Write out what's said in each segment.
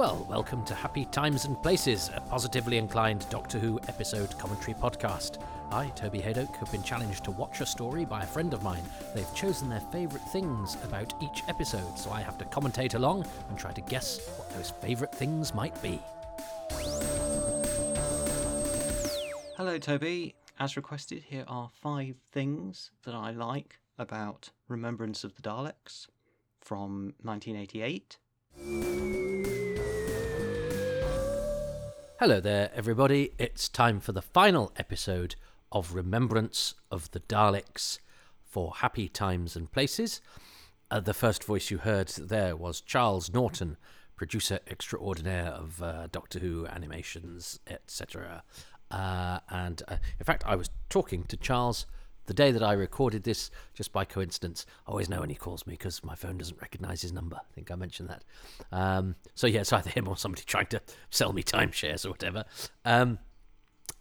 Well, welcome to Happy Times and Places, a positively inclined Doctor Who episode commentary podcast. I, Toby Hadoke, have been challenged to watch a story by a friend of mine. They've chosen their favourite things about each episode, so I have to commentate along and try to guess what those favourite things might be. Hello, Toby. As requested, here are five things that I like about Remembrance of the Daleks from 1988. Hello there, everybody. It's time for the final episode of Remembrance of the Daleks for Happy Times and Places. Uh, the first voice you heard there was Charles Norton, producer extraordinaire of uh, Doctor Who animations, etc. Uh, and uh, in fact, I was talking to Charles the day that I recorded this, just by coincidence, I always know when he calls me because my phone doesn't recognize his number. I think I mentioned that. Um, so yeah, it's either him or somebody trying to sell me timeshares or whatever. Um,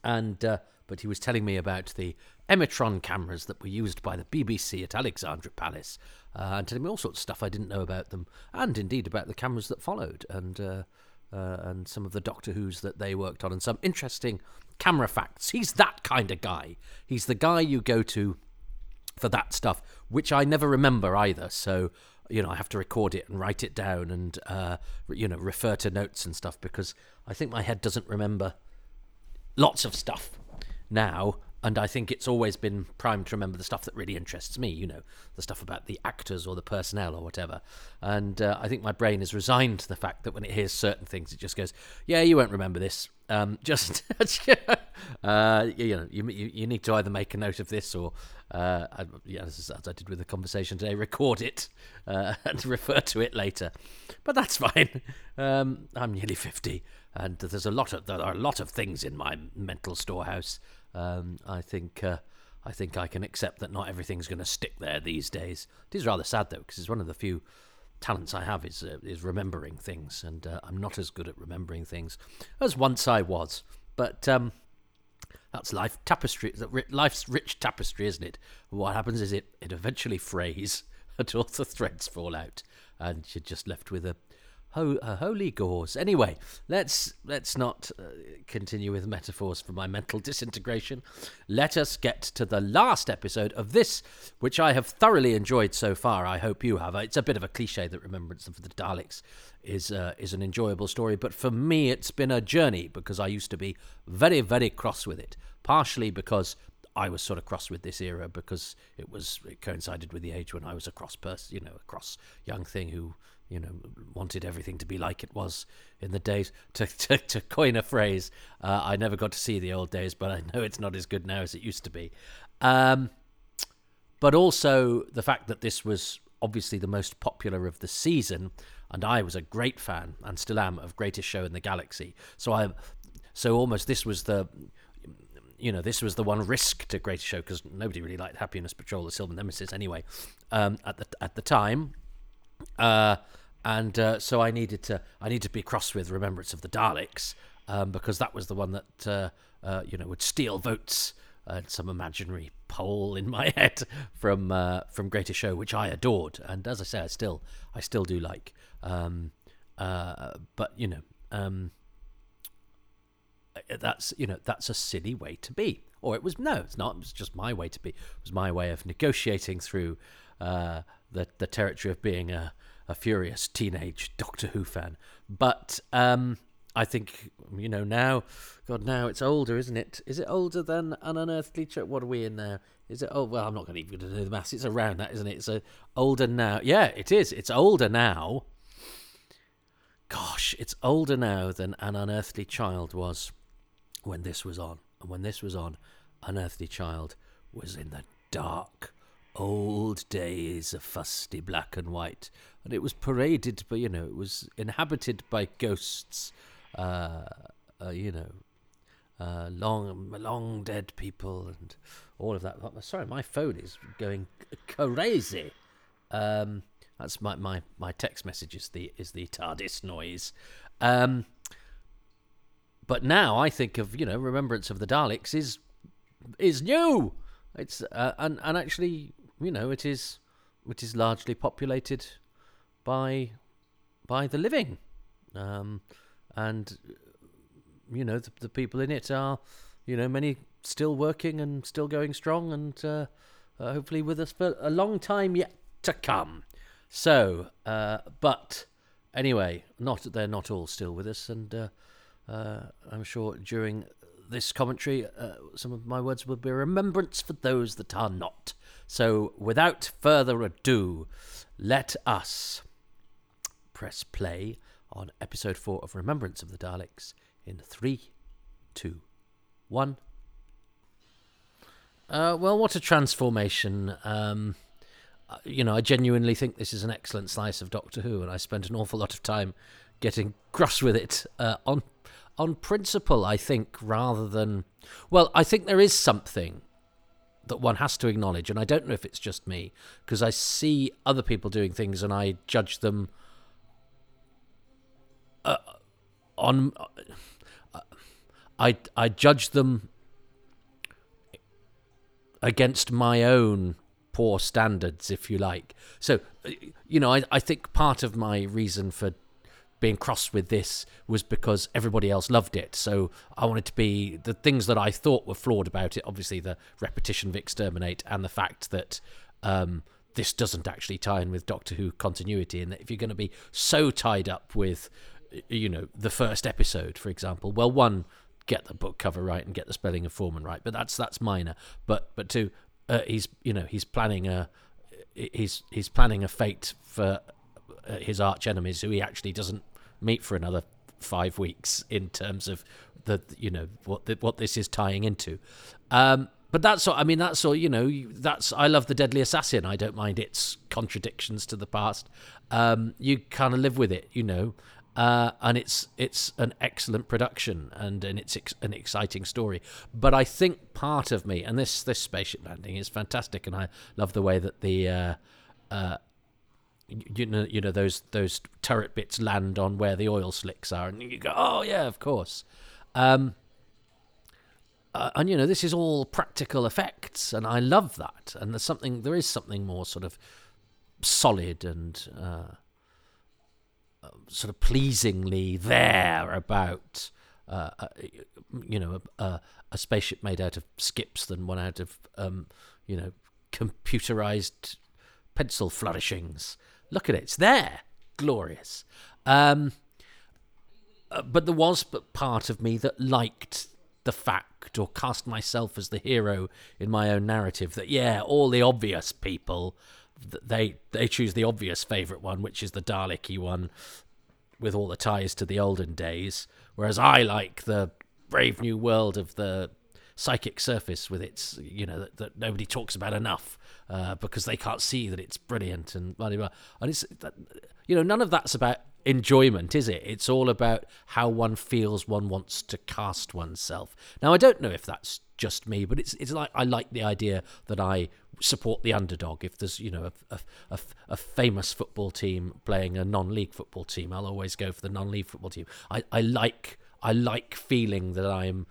and uh, but he was telling me about the Emitron cameras that were used by the BBC at Alexandra Palace, uh, and telling me all sorts of stuff I didn't know about them, and indeed about the cameras that followed, and uh, uh, and some of the Doctor Who's that they worked on, and some interesting camera facts. He's that kind of guy. He's the guy you go to for that stuff, which I never remember either. So you know, I have to record it and write it down, and uh, you know, refer to notes and stuff because I think my head doesn't remember lots of stuff now and I think it's always been primed to remember the stuff that really interests me, you know, the stuff about the actors or the personnel or whatever. And uh, I think my brain is resigned to the fact that when it hears certain things, it just goes, "Yeah, you won't remember this." Um, just, uh, you know, you, you, need to either make a note of this or, uh, yeah, as, as, I did with the conversation today, record it uh, and refer to it later. But that's fine. Um, I'm nearly fifty, and there's a lot of there are a lot of things in my mental storehouse um, I think uh, I think I can accept that not everything's going to stick there these days. It is rather sad though, because it's one of the few talents I have is uh, is remembering things, and uh, I'm not as good at remembering things as once I was. But um, that's life tapestry, life's rich tapestry, isn't it? What happens is it it eventually frays and all the threads fall out, and you're just left with a Ho- holy gauze. Anyway, let's let's not uh, continue with metaphors for my mental disintegration. Let us get to the last episode of this, which I have thoroughly enjoyed so far. I hope you have. It's a bit of a cliche that Remembrance of the Daleks is uh, is an enjoyable story, but for me, it's been a journey because I used to be very very cross with it. Partially because I was sort of cross with this era because it was it coincided with the age when I was a cross person, you know, a cross young thing who you know, wanted everything to be like it was in the days. To, to, to coin a phrase, uh, I never got to see the old days, but I know it's not as good now as it used to be. Um, but also the fact that this was obviously the most popular of the season, and I was a great fan and still am of Greatest Show in the Galaxy. So I, so almost this was the you know, this was the one risk to Greatest Show because nobody really liked Happiness Patrol, the Silver Nemesis, anyway. Um, at the at the time, uh, and uh, so I needed to I needed to be cross with Remembrance of the Daleks um, because that was the one that uh, uh you know would steal votes at some imaginary poll in my head from uh, from Greatest Show, which I adored, and as I say, I still I still do like. Um, uh, but you know, um, that's you know that's a silly way to be, or it was no, it's not. It was just my way to be. It was my way of negotiating through the the territory of being a a furious teenage Doctor Who fan. But um, I think you know now. God, now it's older, isn't it? Is it older than an unearthly child? What are we in now? Is it? Oh well, I'm not going to even do the maths. It's around that, isn't it? It's older now. Yeah, it is. It's older now. Gosh, it's older now than an unearthly child was when this was on. And when this was on, unearthly child was in the dark old days of fusty black and white, and it was paraded by you know it was inhabited by ghosts, uh, uh, you know, uh, long long dead people and all of that. Sorry, my phone is going crazy. Um, that's my, my, my text message is the is the TARDIS noise. Um, but now I think of you know Remembrance of the Daleks is is new. It's uh, and and actually you know, it is it is largely populated by by the living. um, and you know the, the people in it are, you know, many still working and still going strong, and uh, uh, hopefully with us for a long time yet to come. So, uh, but anyway, not they're not all still with us, and uh, uh, I'm sure during this commentary, uh, some of my words will be a remembrance for those that are not. So, without further ado, let us press play on episode four of Remembrance of the Daleks in three, two, one. Uh, well, what a transformation. Um, uh, you know, I genuinely think this is an excellent slice of Doctor Who, and I spent an awful lot of time getting cross with it uh, on on principle. I think rather than well, I think there is something that one has to acknowledge, and I don't know if it's just me because I see other people doing things and I judge them uh, on. I I judge them against my own poor standards, if you like. So, you know, I, I think part of my reason for being cross with this was because everybody else loved it. So I wanted to be the things that I thought were flawed about it. Obviously, the repetition of exterminate and the fact that um, this doesn't actually tie in with Doctor Who continuity, and that if you're going to be so tied up with, you know, the first episode, for example, well, one, get the book cover right and get the spelling of Foreman right, but that's that's minor. But but two, uh, he's you know he's planning a he's he's planning a fate for uh, his arch enemies who he actually doesn't meet for another five weeks in terms of the you know what the, what this is tying into. Um, but that's all. I mean, that's all. You know, that's. I love the Deadly Assassin. I don't mind its contradictions to the past. Um, you kind of live with it, you know, uh, and it's it's an excellent production and and it's ex- an exciting story. But I think part of me and this this spaceship landing is fantastic, and I love the way that the uh, uh, you know you know those those turret bits land on where the oil slicks are, and you go, oh yeah, of course. Um, uh, and you know this is all practical effects, and I love that. And there's something there is something more sort of solid and uh, sort of pleasingly there about uh, uh, you know a, a, spaceship made out of skips than one out of um, you know computerized pencil flourishings. Look at it, it's there, glorious. Um, uh, but there was part of me that liked the fact or cast myself as the hero in my own narrative that yeah all the obvious people they they choose the obvious favorite one which is the daleki one with all the ties to the olden days, whereas I like the brave new world of the psychic surface with its, you know, that, that nobody talks about enough uh, because they can't see that it's brilliant and blah, blah, blah. And it's, you know, none of that's about enjoyment, is it? It's all about how one feels one wants to cast oneself. Now, I don't know if that's just me, but it's it's like I like the idea that I support the underdog. If there's you know a, a, a famous football team playing a non-league football team, I'll always go for the non-league football team. I, I like I like feeling that I'm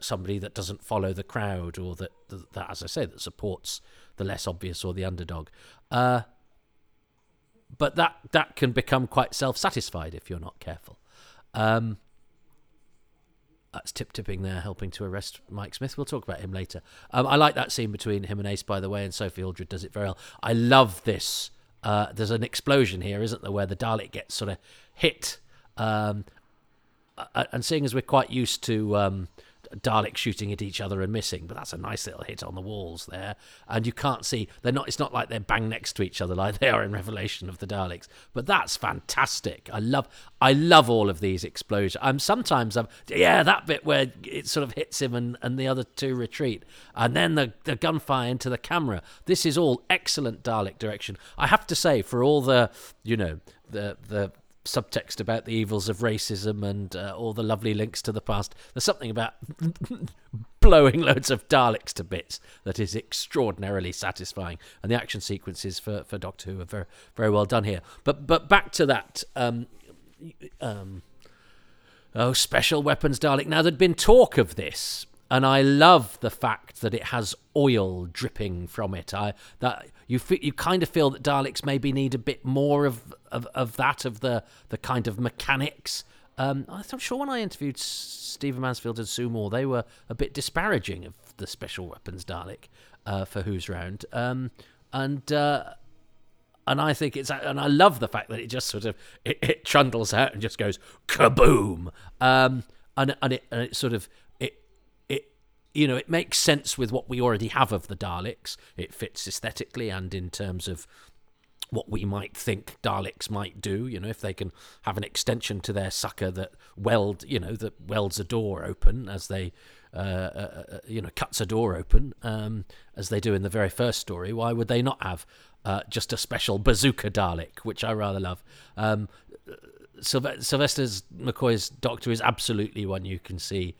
somebody that doesn't follow the crowd or that, that, that as I say that supports the less obvious or the underdog. Uh, but that that can become quite self-satisfied if you're not careful. Um, that's tip tipping there, helping to arrest Mike Smith. We'll talk about him later. Um, I like that scene between him and Ace, by the way, and Sophie Aldred does it very well. I love this. Uh, there's an explosion here, isn't there, where the Dalek gets sort of hit. Um, and seeing as we're quite used to Daleks shooting at each other and missing, but that's a nice little hit on the walls there. And you can't see they're not. It's not like they're bang next to each other like they are in Revelation of the Daleks. But that's fantastic. I love. I love all of these explosions. I'm sometimes I'm yeah that bit where it sort of hits him and, and the other two retreat, and then the the gunfire into the camera. This is all excellent Dalek direction. I have to say for all the you know the the subtext about the evils of racism and uh, all the lovely links to the past. There's something about blowing loads of Daleks to bits that is extraordinarily satisfying, and the action sequences for, for Doctor Who are very very well done here. But but back to that. Um, um, oh, special weapons Dalek. Now there'd been talk of this and I love the fact that it has oil dripping from it. I that you you kind of feel that Daleks maybe need a bit more of, of, of that of the the kind of mechanics Um, I'm sure when I interviewed Stephen Mansfield and Sue Moore, they were a bit disparaging of the special weapons Dalek uh, for Who's Round. Um, and uh, and I think it's and I love the fact that it just sort of it, it trundles out and just goes kaboom. Um, and and it and it sort of you know it makes sense with what we already have of the Daleks. It fits aesthetically and in terms of what we might think Daleks might do. You know, if they can have an extension to their sucker that weld, you know, that welds a door open as they, uh, uh, uh, you know, cuts a door open um, as they do in the very first story. Why would they not have uh, just a special bazooka Dalek, which I rather love? Um, Sylvester McCoy's Doctor is absolutely one you can see.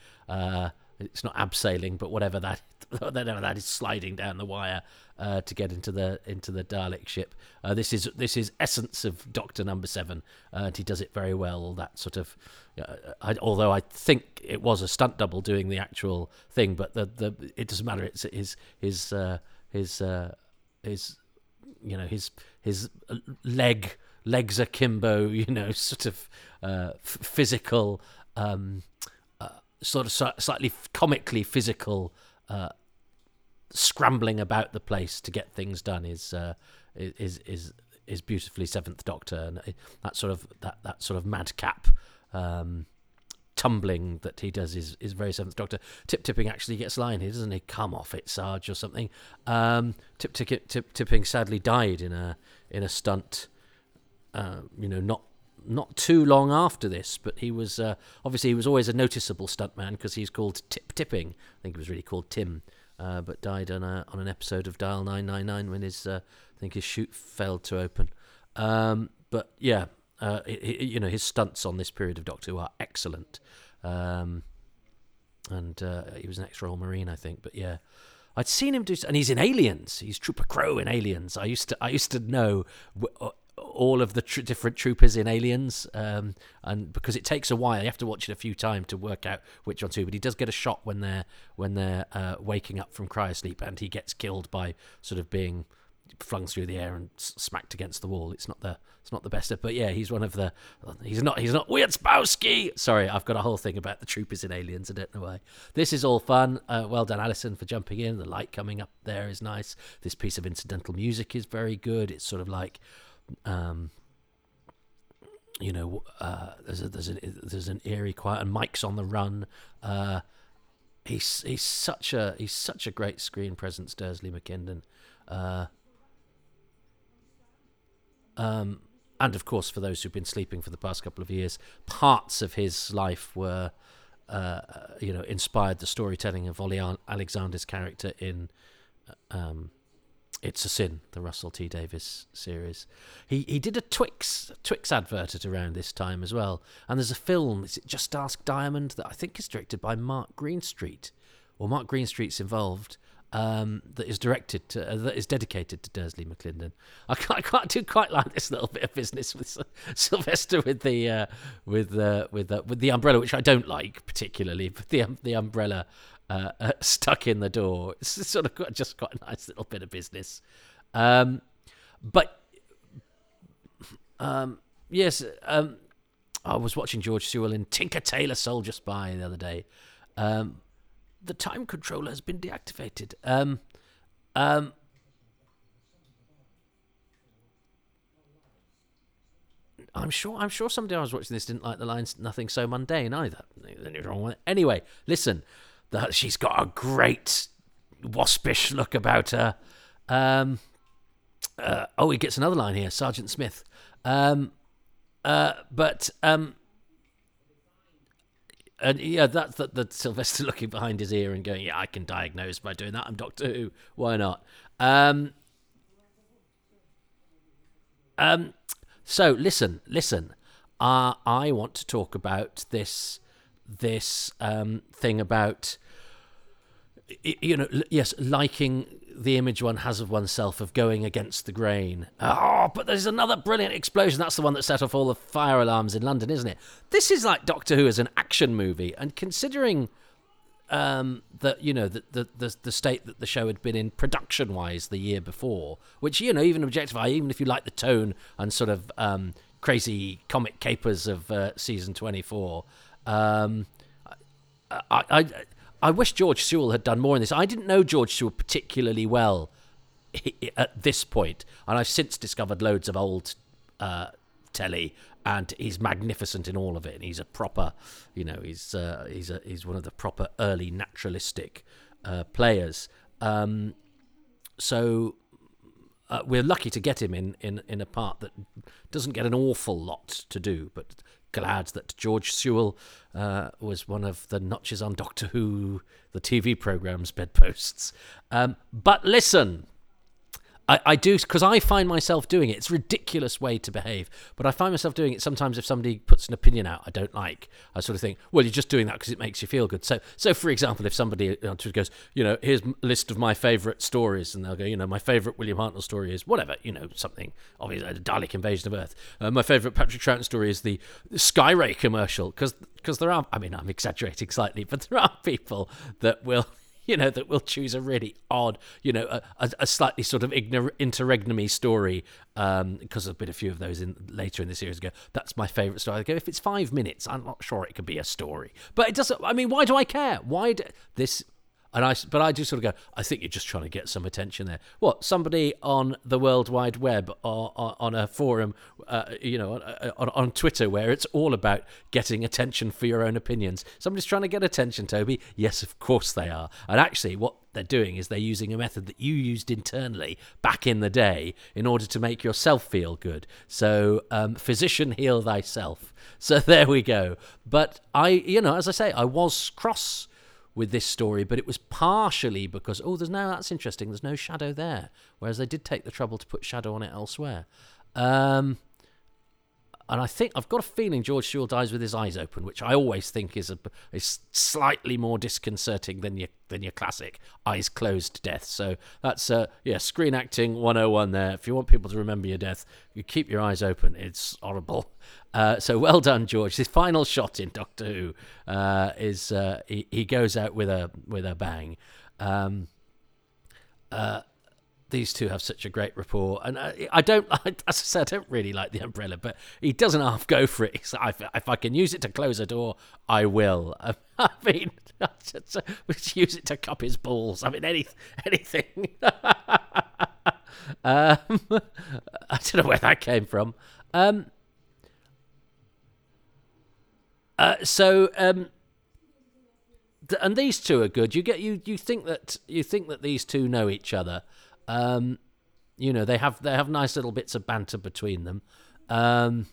It's not abseiling, but whatever that whatever that is sliding down the wire uh, to get into the into the Dalek ship. Uh, this is this is essence of Doctor Number Seven, uh, and he does it very well. That sort of, uh, I, although I think it was a stunt double doing the actual thing, but the the it doesn't matter. It's his his uh, his uh, his you know his his leg legs akimbo. You know, sort of physical. Um, sort of slightly comically physical uh, scrambling about the place to get things done is uh, is is is beautifully Seventh Doctor, and that sort of that that sort of madcap. Um, tumbling that he does is, is very Seventh Doctor. Tip tipping actually gets line here, doesn't he? Come off it, Sarge, or something. Um, tip, tip, tip tipping sadly died in a in a stunt. Uh, you know, not not too long after this, but he was uh, obviously he was always a noticeable stuntman because he's called Tip Tipping. I think he was really called Tim, uh, but died on a on an episode of Dial Nine Nine Nine when his uh, I think his chute failed to open. Um, but yeah, uh, you know his stunts on this period of Doctor Who are excellent, um, and uh, he was an ex-Royal Marine, I think. But yeah. I'd seen him do, and he's in Aliens. He's Trooper Crowe in Aliens. I used to, I used to know uh, all of the tr- different troopers in Aliens, um, and because it takes a while, you have to watch it a few times to work out which one to. But he does get a shot when they're when they're uh, waking up from cryosleep, and he gets killed by sort of being flung through the air and smacked against the wall. It's not the it's not the best, of, but yeah, he's one of the. He's not he's not Wierzbowski. Sorry, I've got a whole thing about the troopers in Aliens. I don't know why. This is all fun. Uh, well done, Alison, for jumping in. The light coming up there is nice. This piece of incidental music is very good. It's sort of like um, you know, uh, there's a, there's a, there's an eerie quiet, and Mike's on the run. Uh, he's he's such a he's such a great screen presence, Dursley McLinden. Uh, um, and of course, for those who've been sleeping for the past couple of years, parts of his life were, uh, you know, inspired the storytelling of Ollie Alexander's character in um, it's a Sin, the Russell T Davies series. He he did a Twix Twix advert at around this time as well. And there's a film, is it Just Ask Diamond, that I think is directed by Mark Greenstreet, or Mark Greenstreet's involved. Um, that is directed to, uh, that is dedicated to Dursley McLinden. I can't, I can't do quite like this little bit of business with Sylvester with the uh, with uh, with uh, with the umbrella, which I don't like particularly, but the um, the umbrella uh, uh, stuck in the door. It's sort of just quite a nice little bit of business. Um, but um, yes, um, I was watching George Sewell in Tinker Tailor Soldier Spy the other day. Um, the time controller has been deactivated. Um, um, I'm sure. I'm sure somebody I was watching this didn't like the lines. Nothing so mundane either. Anyway, listen that she's got a great waspish look about her. Um, uh, oh, he gets another line here, Sergeant Smith. Um, uh, but um, and yeah, that's the, Sylvester looking behind his ear and going, "Yeah, I can diagnose by doing that. I'm Doctor Who. Why not?" Um, um, so listen, listen. Uh, I want to talk about this this um, thing about you know yes liking the image one has of oneself of going against the grain oh but there's another brilliant explosion that's the one that set off all the fire alarms in london isn't it this is like doctor who as an action movie and considering um, that you know the, the, the the state that the show had been in production wise the year before, which you know even objectify, even if you like the tone and sort of um, crazy comic capers of uh, season 24. Um, I, I, I wish George Sewell had done more in this. I didn't know George Sewell particularly well at this point, and I've since discovered loads of old uh, telly, and he's magnificent in all of it. And he's a proper, you know, he's uh, he's a, he's one of the proper early naturalistic uh, players. Um, so uh, we're lucky to get him in, in, in a part that doesn't get an awful lot to do, but glad that George Sewell uh, was one of the notches on Doctor Who, the TV programme's bedposts. Um, but listen, I, I do because I find myself doing it. It's a ridiculous way to behave, but I find myself doing it sometimes if somebody puts an opinion out I don't like. I sort of think, well, you're just doing that because it makes you feel good. So, so for example, if somebody goes, you know, here's a list of my favourite stories, and they'll go, you know, my favourite William Hartnell story is whatever, you know, something obviously the Dalek invasion of Earth. Uh, my favourite Patrick Troughton story is the Skyray commercial because because there are. I mean, I'm exaggerating slightly, but there are people that will you know, that we'll choose a really odd, you know, a, a slightly sort of ignor- interregnum story, um, because I've been a few of those in later in the series. Go, that's my favourite story. I go, if it's five minutes, I'm not sure it could be a story, but it doesn't. I mean, why do I care? Why do, this? And I, but I do sort of go, I think you're just trying to get some attention there. What somebody on the World Wide Web or, or on a forum, uh, you know, on, on, on, Twitter, where it's all about getting attention for your own opinions. Somebody's trying to get attention, Toby. Yes, of course they are. And actually, what they're doing is they're using a method that you used internally back in the day in order to make yourself feel good. So, um, physician, heal thyself. So there we go. But I, you know, as I say, I was cross with this story, but it was partially because oh, there's no that's interesting. There's no shadow there, whereas they did take the trouble to put shadow on it elsewhere. Um, and I think I've got a feeling George Sewell dies with his eyes open, which I always think is a is slightly more disconcerting than your than your classic eyes closed death. So that's uh yeah, screen acting 101 there. If you want people to remember your death, you keep your eyes open. It's horrible. Uh, so well done, George. His final shot in Doctor Who uh, is uh, he, he goes out with a with a bang. Um, uh, these two have such a great rapport, and I, I don't, I, as I said, I don't really like the umbrella, but he doesn't half go for it. Like, if I can use it to close a door, I will. I mean, just, just use it to cup his balls. I mean, any, anything. um, I don't know where that came from. Um, uh, so, um, and these two are good. You get you you think that you think that these two know each other. Um, you know, they have they have nice little bits of banter between them. Um,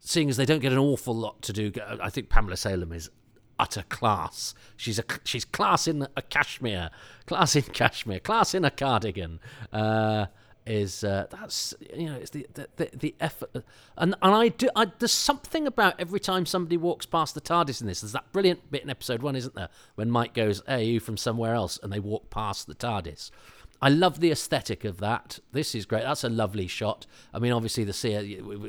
seeing as they don't get an awful lot to do, I think Pamela Salem is utter class. She's a she's class in a cashmere, class in cashmere, class in a cardigan. Uh, is uh, that's you know it's the the, the, effort and and I do I, there's something about every time somebody walks past the TARDIS in this there's that brilliant bit in episode one isn't there when Mike goes hey you from somewhere else and they walk past the TARDIS I love the aesthetic of that. This is great. That's a lovely shot. I mean, obviously the CS,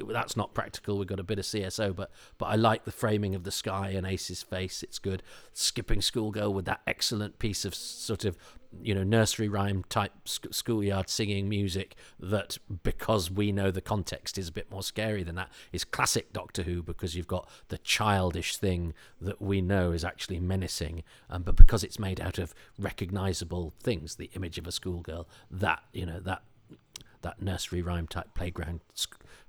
that's not practical. We've got a bit of CSO, but but I like the framing of the sky and Ace's face. It's good. Skipping schoolgirl with that excellent piece of sort of you know nursery rhyme type schoolyard singing music that because we know the context is a bit more scary than that is classic doctor who because you've got the childish thing that we know is actually menacing um, but because it's made out of recognizable things the image of a schoolgirl that you know that that nursery rhyme type playground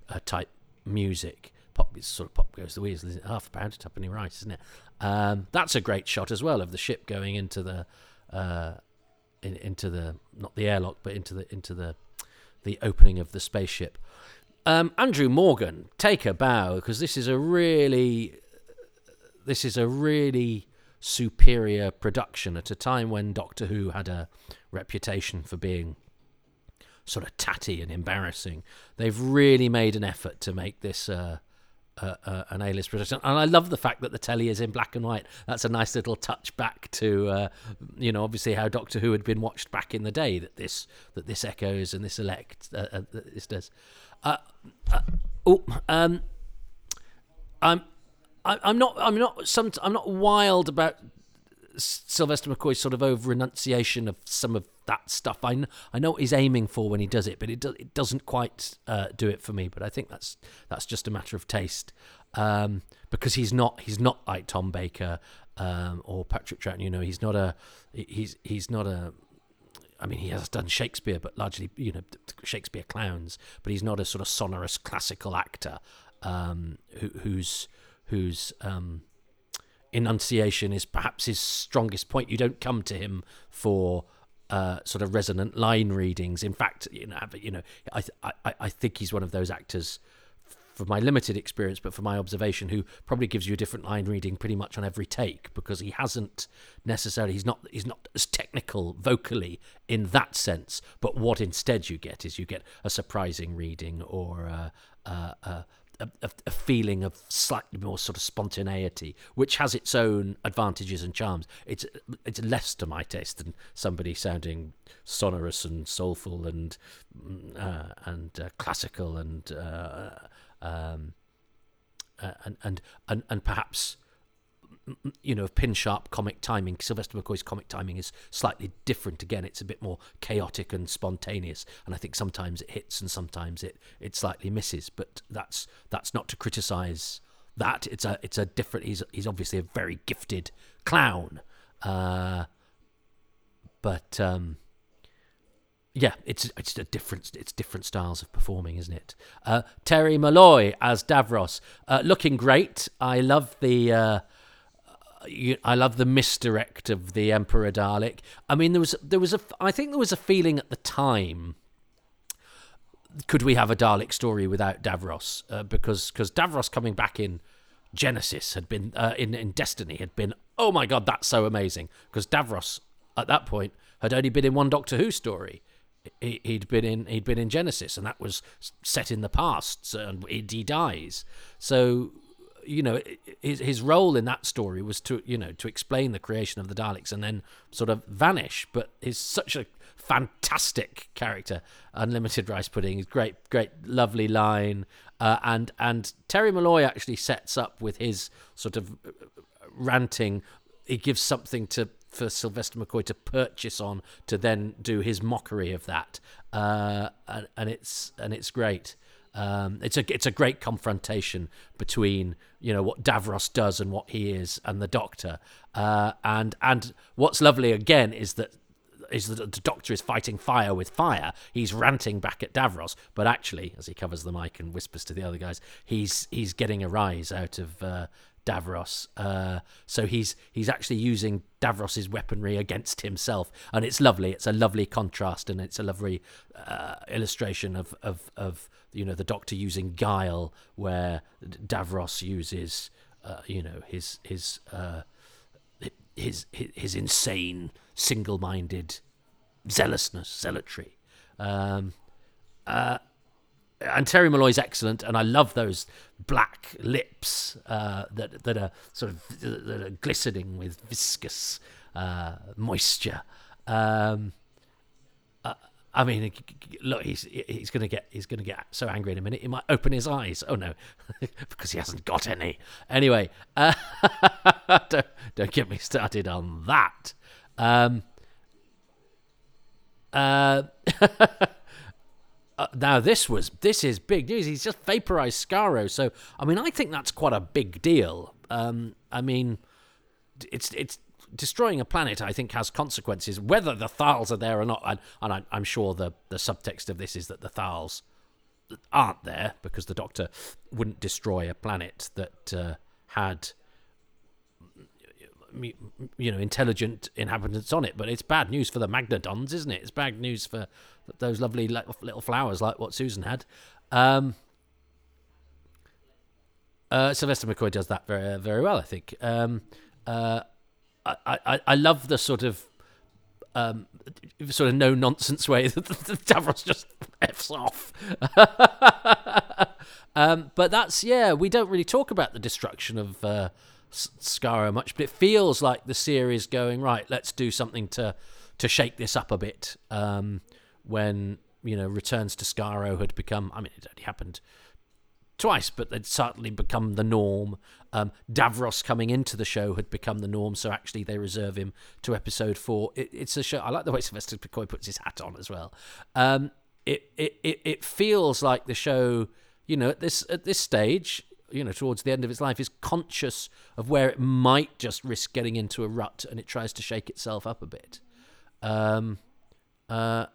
uh, type music pop it's sort of pop goes the wheels half a pound of tuppenny rice isn't it? Um, that's a great shot as well of the ship going into the uh, in, into the not the airlock, but into the into the the opening of the spaceship. Um, Andrew Morgan, take a bow because this is a really this is a really superior production at a time when Doctor Who had a reputation for being sort of tatty and embarrassing. They've really made an effort to make this uh, uh, uh, an A-list production, and I love the fact that the telly is in black and white. That's a nice little touch back to, uh, you know, obviously how Doctor Who had been watched back in the day. That this that this echoes and this elect uh, uh, this does. Uh, oh, um, I'm I'm not I'm not some I'm not wild about Sylvester McCoy's sort of over enunciation of some of that stuff. I, I know what he's aiming for when he does it, but it, do- it doesn't quite uh, do it for me. But I think that's that's just a matter of taste um, because he's not he's not like Tom Baker um, or Patrick Troughton. You know, he's not a he's he's not a I mean, he has done Shakespeare, but largely, you know, Shakespeare clowns. But he's not a sort of sonorous classical actor um, who, whose whose um, enunciation is perhaps his strongest point. You don't come to him for uh, sort of resonant line readings. In fact, you know, you know, I, I I think he's one of those actors from my limited experience, but for my observation, who probably gives you a different line reading pretty much on every take because he hasn't necessarily he's not he's not as technical vocally in that sense. But what instead you get is you get a surprising reading or a, a, a, a, feeling of slightly more sort of spontaneity, which has its own advantages and charms. It's it's less to my taste than somebody sounding sonorous and soulful and uh, and uh, classical and. Uh, um, uh, and, and and and perhaps you know pin sharp comic timing. Sylvester McCoy's comic timing is slightly different. Again, it's a bit more chaotic and spontaneous, and I think sometimes it hits and sometimes it it slightly misses. But that's that's not to criticise that. It's a it's a different. He's he's obviously a very gifted clown, uh, but. Um, yeah, it's it's a different it's different styles of performing, isn't it? Uh, Terry Molloy as Davros, uh, looking great. I love the uh, I love the misdirect of the Emperor Dalek. I mean, there was there was a I think there was a feeling at the time. Could we have a Dalek story without Davros? Uh, because because Davros coming back in Genesis had been uh, in in Destiny had been oh my god that's so amazing because Davros at that point had only been in one Doctor Who story he'd been in he'd been in Genesis, and that was set in the past, and he dies. So, you know, his his role in that story was to you know to explain the creation of the Daleks and then sort of vanish. But he's such a fantastic character, unlimited rice pudding, great, great, lovely line, uh, and and Terry Molloy actually sets up with his sort of ranting. He gives something to for Sylvester McCoy to purchase on to then do his mockery of that, uh, and, and, it's and it's great. Um, it's a it's a great confrontation between you know what Davros does and what he is and the Doctor, uh, and and what's lovely again is that is that the Doctor is fighting fire with fire. He's ranting back at Davros, but actually, as he covers the mic and whispers to the other guys, he's he's getting a rise out of uh, Davros. Uh, so he's he's actually using Davros's weaponry against himself, and it's lovely. It's a lovely contrast, and it's a lovely uh, illustration of, of of you know the Doctor using guile, where Davros uses uh, you know his his uh, his his, insane single-minded zealousness, zealotry. Um, uh, and Terry Molloy's excellent, and I love those black lips uh, that that are sort of that are glistening with viscous uh, moisture. Um, I mean, look, he's he's gonna get he's gonna get so angry in a minute. He might open his eyes. Oh no, because he hasn't got any. Anyway, uh, don't don't get me started on that. Um, uh, uh, now this was this is big news. He's just vaporized Skaro. So I mean, I think that's quite a big deal. Um, I mean, it's it's destroying a planet. I think has consequences, whether the Thals are there or not. And, and I, I'm sure the the subtext of this is that the Thals aren't there because the Doctor wouldn't destroy a planet that uh, had you know intelligent inhabitants on it but it's bad news for the magnedons isn't it it's bad news for those lovely little flowers like what susan had um, uh, sylvester mccoy does that very very well i think um, uh, I, I, I love the sort of um, sort of no nonsense way that Davros just f's off. um, but that's yeah, we don't really talk about the destruction of uh, much, but it feels like the series going right. Let's do something to to shake this up a bit. Um, when you know returns to Skaro had become, I mean, it only happened twice, but they'd certainly become the norm. Um, Davros coming into the show had become the norm, so actually they reserve him to episode four. It, it's a show. I like the way Sylvester McCoy puts his hat on as well. Um, it, it it it feels like the show, you know, at this at this stage, you know, towards the end of its life, is conscious of where it might just risk getting into a rut, and it tries to shake itself up a bit. Um, uh,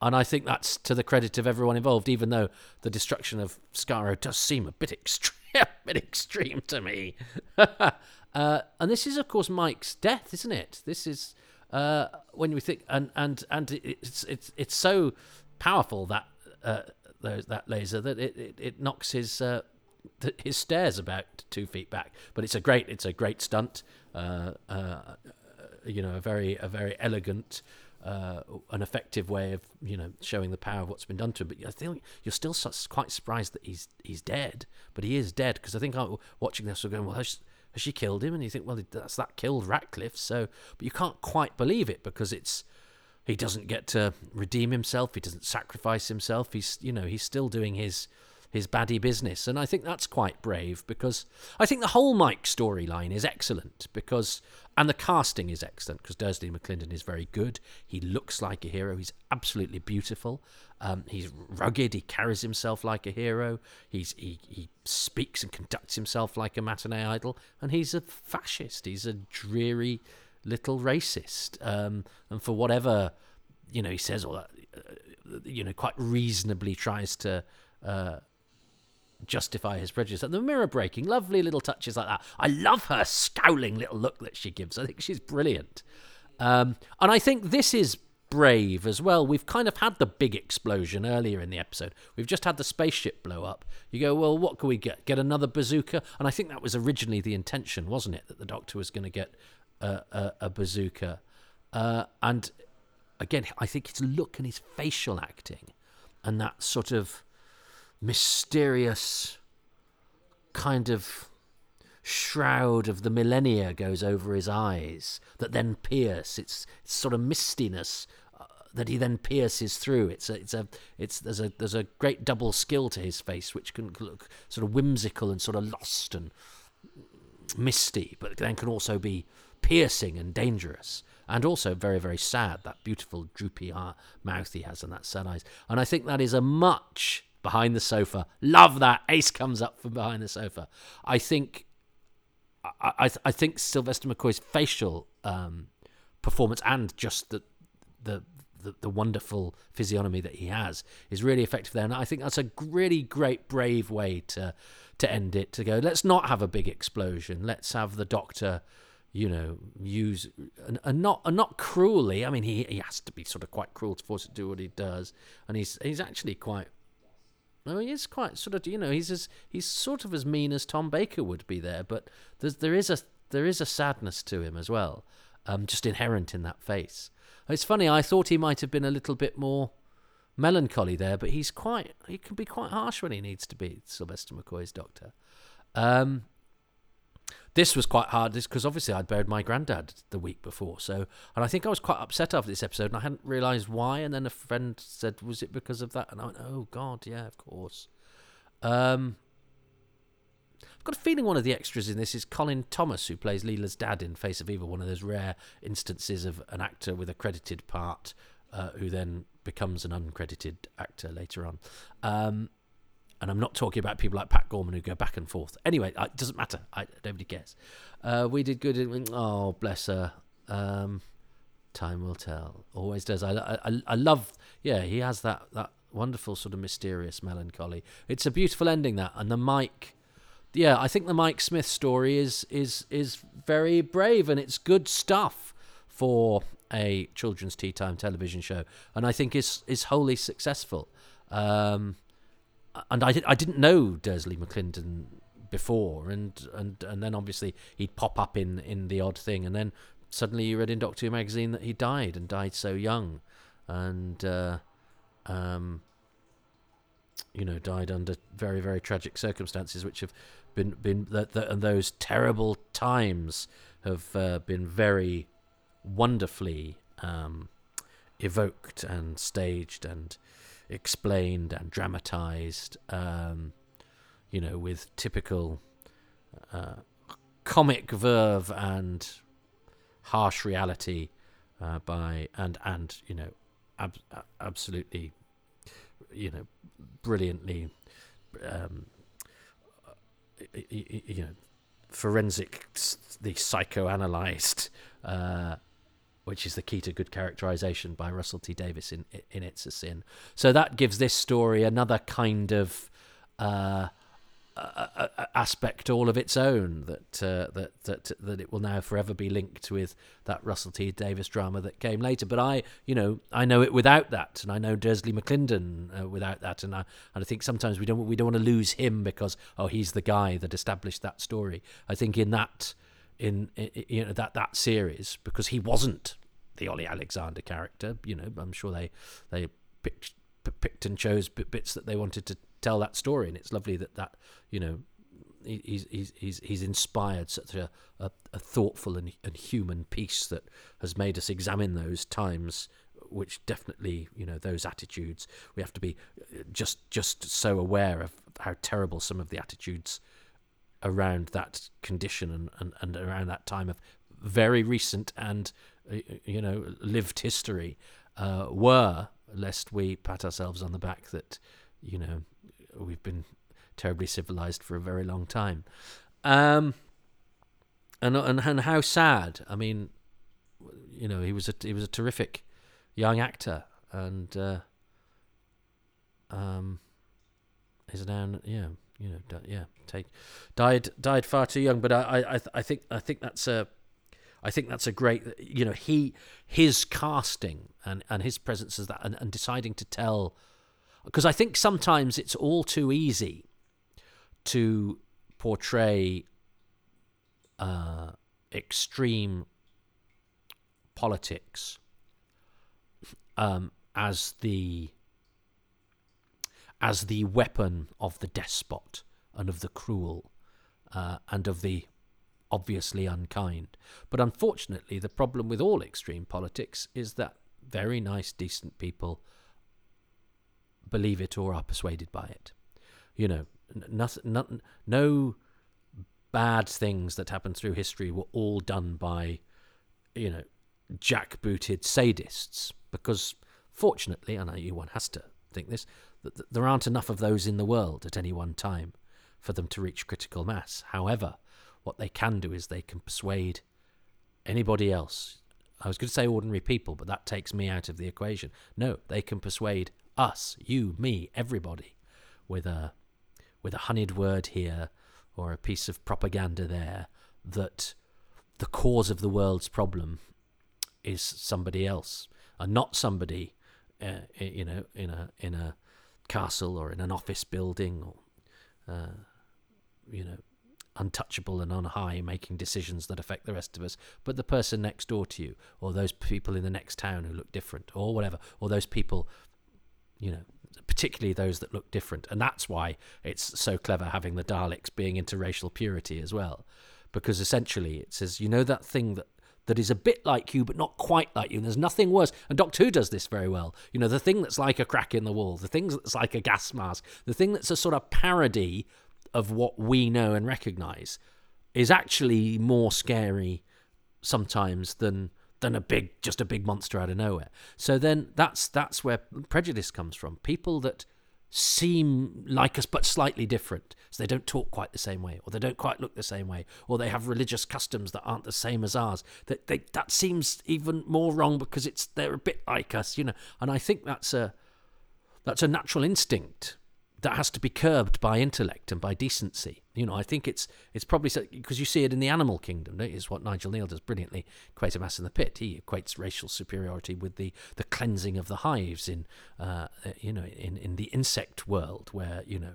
and I think that's to the credit of everyone involved, even though the destruction of Skaro does seem a bit extreme, a bit extreme to me. uh, and this is, of course, Mike's death, isn't it? This is uh, when we think, and and and it's it's it's so powerful that uh, that laser that it, it, it knocks his uh, his stairs about two feet back. But it's a great it's a great stunt. Uh, uh, you know, a very a very elegant uh, an effective way of you know showing the power of what's been done to him. But I think you're still quite surprised that he's he's dead, but he is dead because I think I'm watching this, we're going, well, has, has she killed him? And you think, well, that's that killed Ratcliffe. So, but you can't quite believe it because it's he doesn't get to redeem himself. He doesn't sacrifice himself. He's you know he's still doing his his baddie business. And I think that's quite brave because I think the whole Mike storyline is excellent because, and the casting is excellent because Dursley McLinden is very good. He looks like a hero. He's absolutely beautiful. Um, he's rugged. He carries himself like a hero. He's he, he speaks and conducts himself like a matinee idol. And he's a fascist. He's a dreary little racist. Um, and for whatever you know he says all that, uh, you know, quite reasonably tries to. Uh, justify his prejudice. And the mirror breaking, lovely little touches like that. I love her scowling little look that she gives. I think she's brilliant. Um, and I think this is brave as well. We've kind of had the big explosion earlier in the episode. We've just had the spaceship blow up. You go, well, what can we get? Get another bazooka? And I think that was originally the intention, wasn't it? That the Doctor was going to get a, a, a bazooka. Uh, and again, I think his look and his facial acting and that sort of mysterious kind of shroud of the millennia goes over his eyes that then pierce. It's, it's sort of mistiness uh, that he then pierces through. It's a, it's a, it's there's a there's a great double skill to his face, which can look sort of whimsical and sort of lost and misty, but then can also be piercing and dangerous, and also very very sad. That beautiful droopy mouth he has and that sad eyes, and I think that is a much behind the sofa. Love that. Ace comes up from behind the sofa. I think I, I, I think Sylvester McCoy's facial um, performance and just the, the the, the wonderful physiognomy that he has is really effective there. And I think that's a really great, brave way to to end it. To go, let's not have a big explosion. Let's have the Doctor, you know, use and, and not and not cruelly. I mean, he he has to be sort of quite cruel to force it to do what he does, and he's he's actually quite no, he is quite sort of. You know, he's as he's sort of as mean as Tom Baker would be there, but there's there is a there is a sadness to him as well, um, just inherent in that face. It's funny. I thought he might have been a little bit more melancholy there, but he's quite. He can be quite harsh when he needs to be. Sylvester McCoy's Doctor. Um, this was quite hard because obviously I'd buried my granddad the week before. So, and I think I was quite upset after this episode, and I hadn't realised why. And then a friend said, "Was it because of that?" And I went, "Oh God, yeah, of course." Um, I've got a feeling one of the extras in this is Colin Thomas, who plays Leela's dad in Face of Evil. One of those rare instances of an actor with a credited part uh, who then becomes an uncredited actor later on. Um, and I'm not talking about people like Pat Gorman who go back and forth. Anyway, it doesn't matter. I, nobody cares. Uh, we did good. In, oh, bless her. Um, time will tell. Always does. I, I, I love. Yeah, he has that that wonderful sort of mysterious melancholy. It's a beautiful ending that, and the Mike. Yeah, I think the Mike Smith story is is is very brave and it's good stuff for a children's tea time television show, and I think is is wholly successful. Um, and I, I didn't know Dursley McLinden before, and, and, and then obviously he'd pop up in, in the odd thing, and then suddenly you read in Doctor Who magazine that he died and died so young, and uh, um, you know died under very very tragic circumstances, which have been been that and those terrible times have uh, been very wonderfully um, evoked and staged and explained and dramatized. Um, you know, with typical uh, comic verve and harsh reality uh, by and and you know ab- absolutely you know brilliantly um, you know forensic the psychoanalyzed uh, which is the key to good characterization by Russell T Davies in in It's a Sin. So that gives this story another kind of uh, aspect all of its own that uh, that that that it will now forever be linked with that Russell T Davies drama that came later. But I, you know, I know it without that, and I know Dursley McLinden uh, without that, and I and I think sometimes we don't we don't want to lose him because oh he's the guy that established that story. I think in that in, in you know that that series because he wasn't the Ollie Alexander character. You know, I'm sure they they picked picked and chose bits that they wanted to tell that story, and it's lovely that that you know he's he's he's he's inspired such a, a, a, thoughtful and, and human piece that has made us examine those times which definitely you know those attitudes we have to be uh, just just so aware of how terrible some of the attitudes around that condition and, and, and around that time of very recent and uh, you know lived history uh, were lest we pat ourselves on the back that you know we've been terribly civilized for a very long time. Um, and and and how sad. I mean, you know, he was a he was a terrific young actor, and uh, um, is now yeah you know yeah take died died far too young. But I I I think I think that's a I think that's a great you know he his casting and and his presence as that and, and deciding to tell because I think sometimes it's all too easy to portray uh, extreme politics um, as the as the weapon of the despot and of the cruel uh, and of the obviously unkind. But unfortunately, the problem with all extreme politics is that very nice, decent people believe it or are persuaded by it. You know, nothing, not, no bad things that happen through history were all done by, you know, jackbooted sadists. Because fortunately, you one has to think this, that there aren't enough of those in the world at any one time for them to reach critical mass. However, what they can do is they can persuade anybody else. I was going to say ordinary people, but that takes me out of the equation. No, they can persuade us, you, me, everybody, with a with a honeyed word here or a piece of propaganda there that the cause of the world's problem is somebody else and not somebody uh, you know in a in a castle or in an office building or uh, you know untouchable and on high making decisions that affect the rest of us but the person next door to you or those people in the next town who look different or whatever or those people you know, particularly those that look different. And that's why it's so clever having the Daleks being interracial purity as well. Because essentially it says, you know, that thing that that is a bit like you but not quite like you. And there's nothing worse. And Doctor Who does this very well. You know, the thing that's like a crack in the wall, the thing that's like a gas mask, the thing that's a sort of parody of what we know and recognize is actually more scary sometimes than than a big just a big monster out of nowhere. So then that's that's where prejudice comes from. People that seem like us but slightly different. So they don't talk quite the same way, or they don't quite look the same way, or they have religious customs that aren't the same as ours. That they, that seems even more wrong because it's they're a bit like us, you know. And I think that's a that's a natural instinct that has to be curbed by intellect and by decency. You know, I think it's it's probably because you see it in the animal kingdom. Is what Nigel Kneale does brilliantly. Quatermass and the Pit. He equates racial superiority with the, the cleansing of the hives in uh, you know in, in the insect world, where you know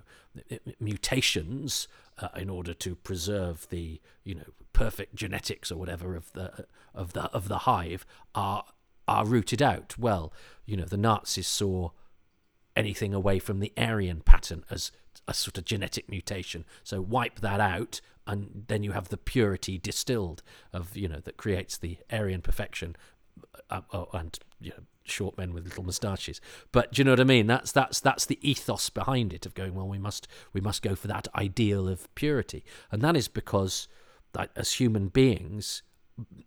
mutations uh, in order to preserve the you know perfect genetics or whatever of the of the of the hive are are rooted out. Well, you know the Nazis saw anything away from the Aryan pattern as a sort of genetic mutation. So wipe that out, and then you have the purity distilled of you know that creates the Aryan perfection uh, oh, and you know, short men with little moustaches. But do you know what I mean? That's that's that's the ethos behind it of going. Well, we must we must go for that ideal of purity, and that is because that as human beings,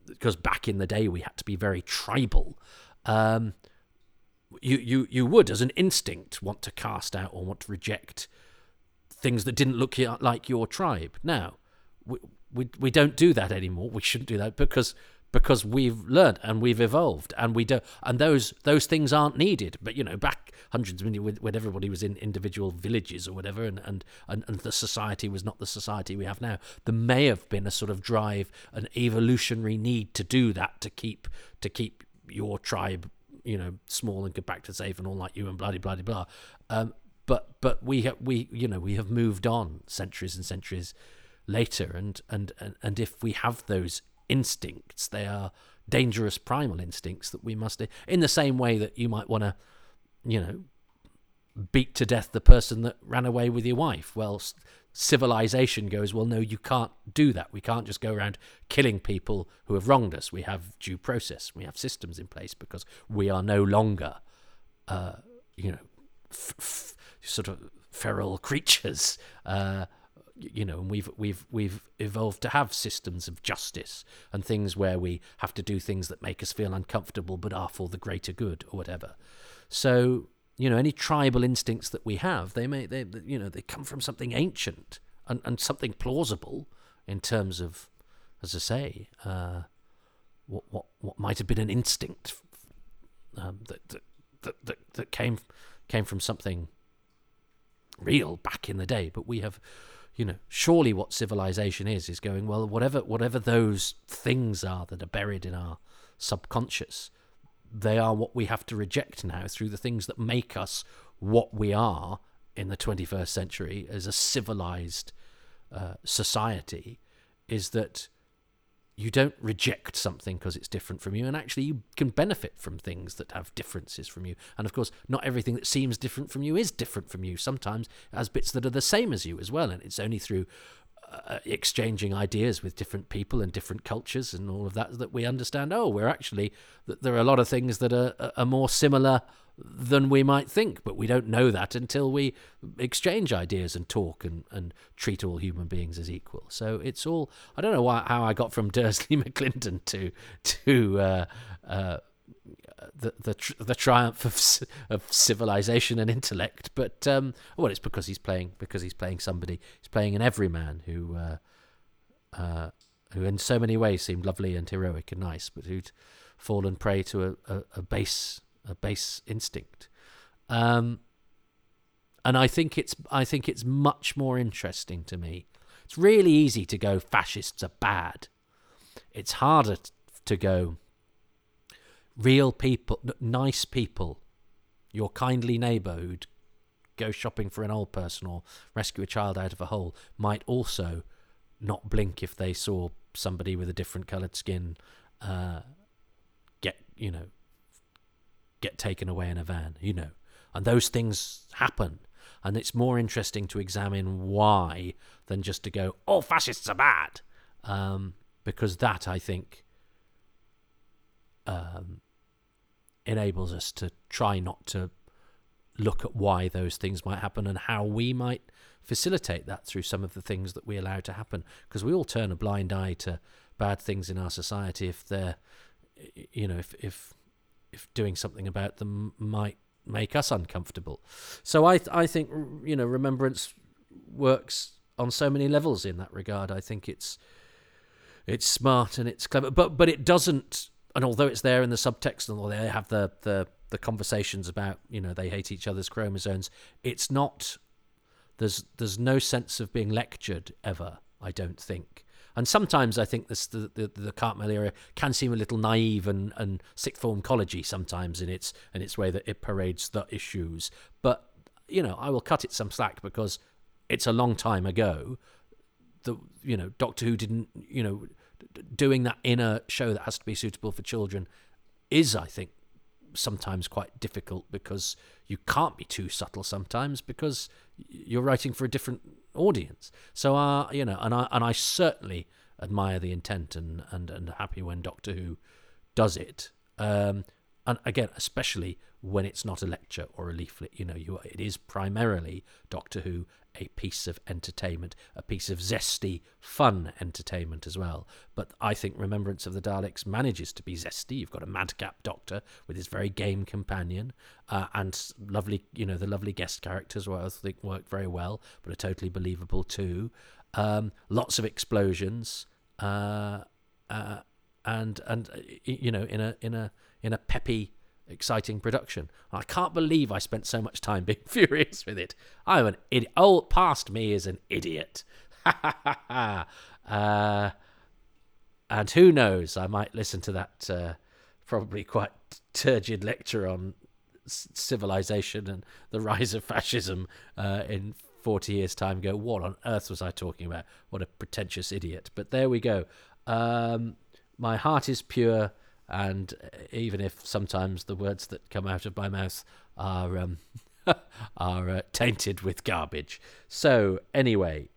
because back in the day we had to be very tribal. Um, you you you would, as an instinct, want to cast out or want to reject things that didn't look like your tribe. Now, we, we we don't do that anymore. We shouldn't do that because because we've learned and we've evolved and we do and those those things aren't needed but you know back hundreds of years when everybody was in individual villages or whatever and, and and and the society was not the society we have now there may have been a sort of drive an evolutionary need to do that to keep to keep your tribe you know small and get back to safe and all like you and bloody blah blah blah um, but but we have we you know we have moved on centuries and centuries later and and and, and if we have those instincts. They are dangerous primal instincts that we must, in the same way that you might want to, you know, beat to death the person that ran away with your wife. Well, civilization goes, well, no, you can't do that. We can't just go around killing people who have wronged us. We have due process. We have systems in place because we are no longer, uh, you know, f- f- sort of feral creatures. Uh, you know, and we've we've we've evolved to have systems of justice and things where we have to do things that make us feel uncomfortable but are for the greater good or whatever. So you know, any tribal instincts that we have, they may they you know they come from something ancient and, and something plausible in terms of, as I say, uh, what what what might have been an instinct um, that, that that that that came came from something real back in the day, but we have you know, surely what civilization is is going well. Whatever whatever those things are that are buried in our subconscious, they are what we have to reject now through the things that make us what we are in the 21st century as a civilized uh, society. Is that you don't reject something because it's different from you and actually you can benefit from things that have differences from you and of course not everything that seems different from you is different from you sometimes it has bits that are the same as you as well and it's only through uh, exchanging ideas with different people and different cultures and all of that that we understand oh we're actually that there are a lot of things that are, are more similar than we might think, but we don't know that until we exchange ideas and talk and, and treat all human beings as equal. So it's all I don't know why, how I got from Dursley McLinden to to uh, uh, the the the triumph of of civilization and intellect, but um, well, it's because he's playing because he's playing somebody. He's playing an everyman who. Uh, uh, who in so many ways seemed lovely and heroic and nice, but who'd fallen prey to a, a, a base a base instinct. Um, and I think it's I think it's much more interesting to me. It's really easy to go fascists are bad. It's harder to go real people, nice people, your kindly neighbour who'd go shopping for an old person or rescue a child out of a hole might also not blink if they saw somebody with a different coloured skin uh, get you know get taken away in a van, you know. And those things happen. And it's more interesting to examine why than just to go, all fascists are bad. Um, because that, I think, um, enables us to try not to look at why those things might happen and how we might facilitate that through some of the things that we allow to happen. Because we all turn a blind eye to bad things in our society if they're, you know, if if if doing something about them might make us uncomfortable. So I I think you know remembrance works on so many levels in that regard. I think it's it's smart and it's clever, but but it doesn't. And although it's there in the subtext, and they have the the the conversations about you know they hate each other's chromosomes, it's not. There's there's no sense of being lectured ever. I don't think. And sometimes I think this, the, the, the Cartmel era can seem a little naive and, and sixth form sometimes in its in its way that it parades the issues. But you know, I will cut it some slack because it's a long time ago. The you know Doctor Who didn't you know doing that in a show that has to be suitable for children is I think sometimes quite difficult because you can't be too subtle sometimes because you're writing for a different audience. So, uh, you know, and I and I certainly admire the intent and and and happy when Doctor Who does it. Um, and again, especially when it's not a lecture or a leaflet, you know, you it is primarily Doctor Who, a piece of entertainment, a piece of zesty, fun entertainment as well. But I think Remembrance of the Daleks manages to be zesty. You've got a madcap Doctor with his very game companion, uh, and lovely, you know, the lovely guest characters, who I think work very well, but are totally believable too. Um, lots of explosions, uh, uh, and and you know, in a in a in a peppy exciting production. I can't believe I spent so much time being furious with it. I'm an idiot. Oh, past me is an idiot. uh, and who knows? I might listen to that uh, probably quite turgid lecture on civilization and the rise of fascism uh, in 40 years' time. Go, what on earth was I talking about? What a pretentious idiot. But there we go. Um, my heart is pure and even if sometimes the words that come out of my mouth are um, are uh, tainted with garbage. So anyway,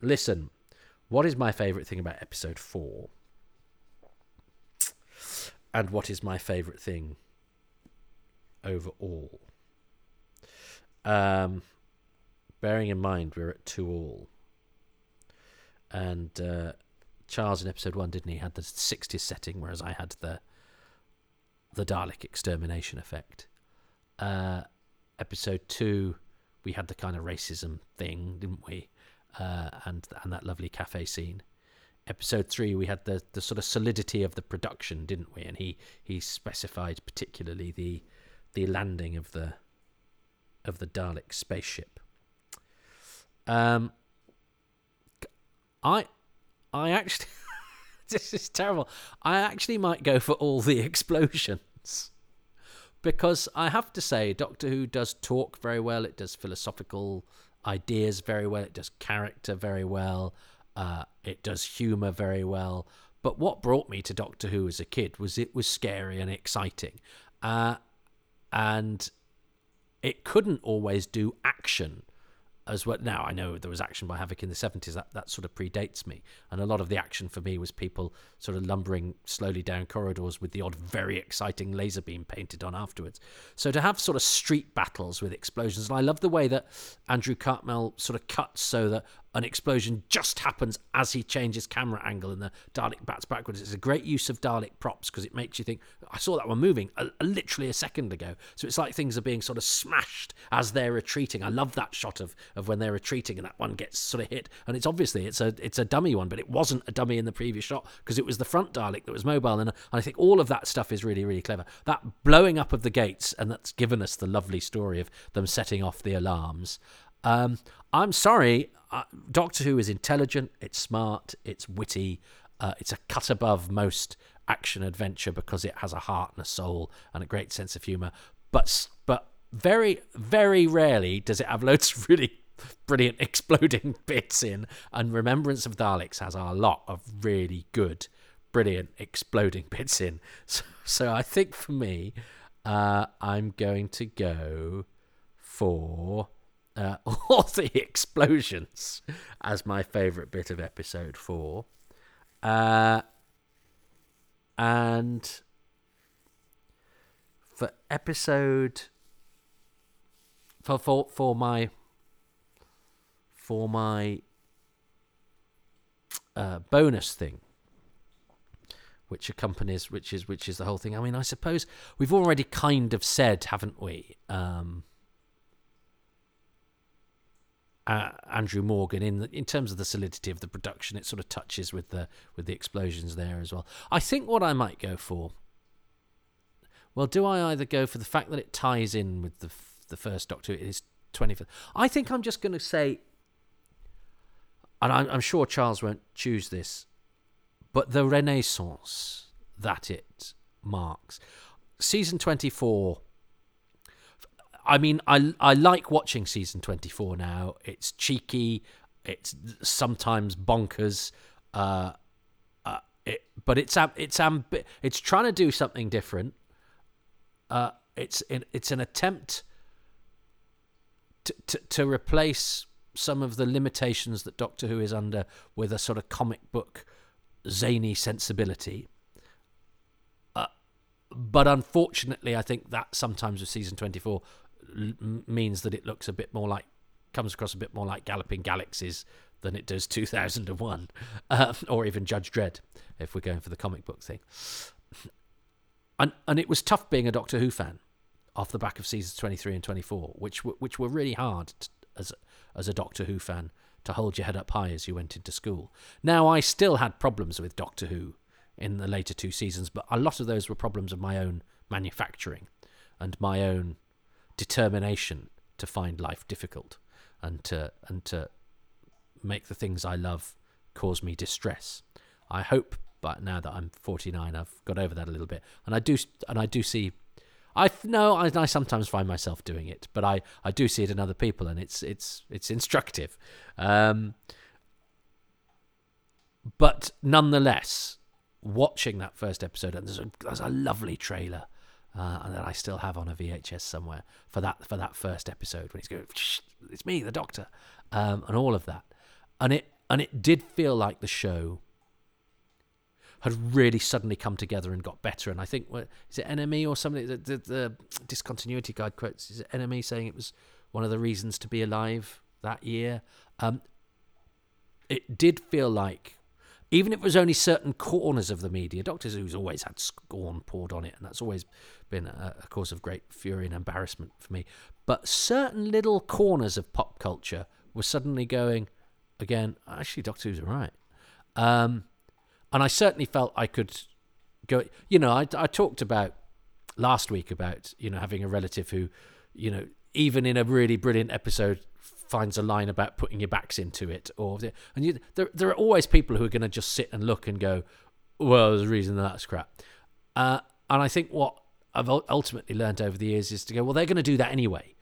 listen. What is my favourite thing about episode four? And what is my favourite thing overall? Um, bearing in mind we're at two all, and uh, Charles in episode one, didn't he? Had the 60s setting, whereas I had the the Dalek extermination effect. Uh, episode two, we had the kind of racism thing, didn't we? Uh, and and that lovely cafe scene. Episode three, we had the the sort of solidity of the production, didn't we? And he he specified particularly the the landing of the of the Dalek spaceship. Um, I I actually, this is terrible. I actually might go for all the explosions. Because I have to say, Doctor Who does talk very well. It does philosophical ideas very well. It does character very well. Uh, it does humour very well. But what brought me to Doctor Who as a kid was it was scary and exciting. Uh, and it couldn't always do action as well. Now I know there was action by Havoc in the seventies. That that sort of predates me, and a lot of the action for me was people sort of lumbering slowly down corridors with the odd very exciting laser beam painted on afterwards. So to have sort of street battles with explosions, and I love the way that Andrew Cartmel sort of cuts so that an explosion just happens as he changes camera angle and the Dalek bats backwards. It's a great use of Dalek props because it makes you think, I saw that one moving a, a, literally a second ago. So it's like things are being sort of smashed as they're retreating. I love that shot of, of when they're retreating and that one gets sort of hit. And it's obviously it's a it's a dummy one, but it wasn't a dummy in the previous shot because it was the front Dalek that was mobile. And, and I think all of that stuff is really, really clever. That blowing up of the gates and that's given us the lovely story of them setting off the alarms. Um, I'm sorry, uh, Doctor Who is intelligent, it's smart, it's witty, uh, it's a cut above most action adventure because it has a heart and a soul and a great sense of humor. But but very very rarely does it have loads of really brilliant exploding bits in. And Remembrance of Daleks has a lot of really good, brilliant exploding bits in. So, so I think for me, uh, I'm going to go for uh, all the explosions as my favourite bit of episode four. Uh, and for episode for for for my for my uh, bonus thing which accompanies which is which is the whole thing i mean i suppose we've already kind of said haven't we um uh, Andrew Morgan in the, in terms of the solidity of the production. It sort of touches with the with the explosions there as well. I think what I might go for. Well, do I either go for the fact that it ties in with the the first Doctor? It is twenty fifth. I think I'm just going to say, and I'm, I'm sure Charles won't choose this, but the renaissance that it marks, season twenty four I mean, I I like watching season twenty four now. It's cheeky. It's sometimes bonkers. Uh, uh, it, but it's it's ambi- it's trying to do something different. Uh, it's it's an attempt to, to to replace some of the limitations that Doctor Who is under with a sort of comic book zany sensibility. Uh, but unfortunately, I think that sometimes with season 24 l- means that it looks a bit more like, comes across a bit more like Galloping Galaxies than it does 2001, uh, or even Judge Dredd, if we're going for the comic book thing. And, and it was tough being a Doctor Who fan off the back of seasons 23 and 24, which, which were really hard as, as a Doctor Who fan to hold your head up high as you went into school. Now, I still had problems with Doctor Who in the later two seasons, but a lot of those were problems of my own manufacturing and my own determination to find life difficult and to and to make the things I love cause me distress. I hope, but now that I'm 49, I've got over that a little bit, and I do and I do see. I no, I, I sometimes find myself doing it, but I, I do see it in other people, and it's it's it's instructive. Um, but nonetheless, watching that first episode, and there's a, there's a lovely trailer uh, that I still have on a VHS somewhere for that for that first episode when he's going, "It's me, the Doctor," um, and all of that, and it and it did feel like the show had really suddenly come together and got better. And I think what is it NME or something? The, the, the discontinuity guide quotes is it NME saying it was one of the reasons to be alive that year. Um, it did feel like even if it was only certain corners of the media, Doctor Who's always had scorn poured on it, and that's always been a, a cause of great fury and embarrassment for me. But certain little corners of pop culture were suddenly going, again, actually, Doctor Who's all right. Um, and I certainly felt I could go, you know, I, I talked about last week about, you know, having a relative who, you know, even in a really brilliant episode finds a line about putting your backs into it, or and you, there there are always people who are going to just sit and look and go, well, there's a reason that that's crap. Uh, and I think what I've ultimately learned over the years is to go, well, they're going to do that anyway,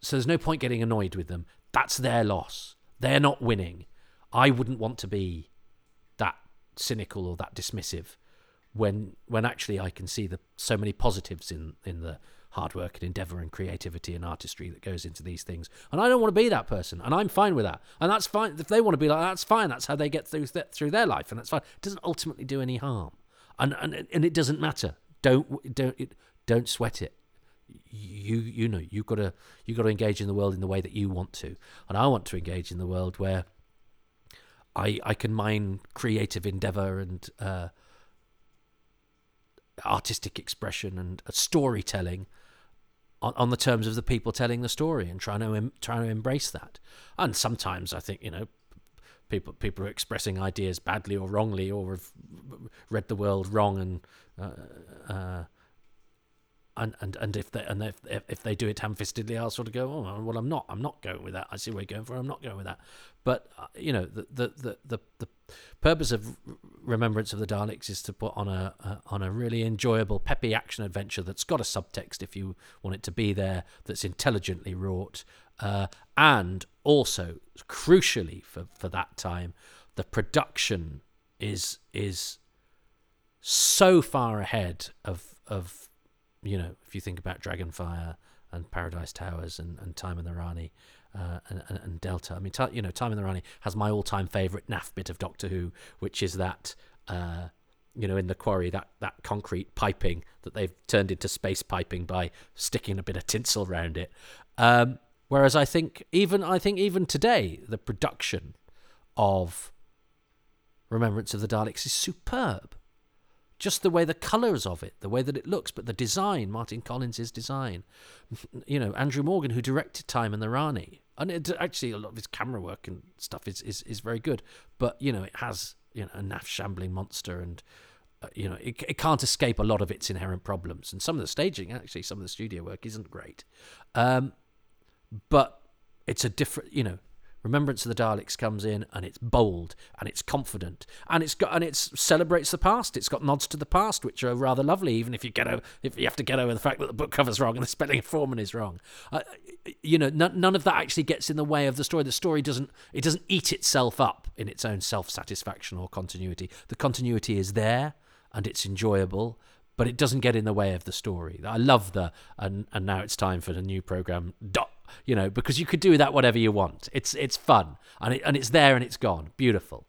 so there's no point getting annoyed with them. That's their loss. They're not winning. I wouldn't want to be that cynical or that dismissive when when actually I can see the so many positives in in the hard work and endeavor and creativity and artistry that goes into these things. And I don't want to be that person, and I'm fine with that. And that's fine if they want to be like that's fine. That's how they get through th- through their life, and that's fine. It doesn't ultimately do any harm, and and and it doesn't matter. Don't don't don't sweat it. You you know you got to you got to engage in the world in the way that you want to, and I want to engage in the world where I I can mine creative endeavor and uh, artistic expression and uh, storytelling on, on the terms of the people telling the story and trying to em, trying to embrace that. And sometimes I think you know people people are expressing ideas badly or wrongly or have read the world wrong and uh, uh, and and and if they and if if they do it ham-fistedly, I'll sort of go, oh well, I'm not, I'm not going with that. I see where you're going for. I'm not going with that. But uh, you know, the, the the the the purpose of Remembrance of the Daleks is to put on a, a on a really enjoyable, peppy action adventure that's got a subtext if you want it to be there, that's intelligently wrought, uh, and also crucially for for that time, the production is is so far ahead of of you know, if you think about Dragonfire and Paradise Towers and, and Time and the Rani uh, and, and, Delta, I mean, t- you know, Time and the Rani has my all-time favourite naff bit of Doctor Who, which is that, uh, you know, in the quarry, that, that concrete piping that they've turned into space piping by sticking a bit of tinsel around it. Um, whereas I think even I think even today the production of Remembrance of the Daleks is superb just the way the colours of it, the way that it looks, but the design, Martin Collins' design. You know, Andrew Morgan, who directed Time and the Rani. And it, actually, a lot of his camera work and stuff is, is, is very good. But, you know, it has, you know, a naff shambling monster and, uh, you know, it, it can't escape a lot of its inherent problems. And some of the staging, actually, some of the studio work isn't great. Um, but it's a different, you know, Remembrance of the Daleks comes in and it's bold and it's confident and it's got and it celebrates the past. It's got nods to the past, which are rather lovely, even if you get over if you have to get over the fact that the book cover's wrong and the spelling of Foreman is wrong. Uh, you know, n- none of that actually gets in the way of the story. The story doesn't it doesn't eat itself up in its own self satisfaction or continuity. The continuity is there and it's enjoyable but it doesn't get in the way of the story. I love the and and now it's time for the new program dot you know, because you could do that whatever you want. It's it's fun and it, and it's there and it's gone. Beautiful.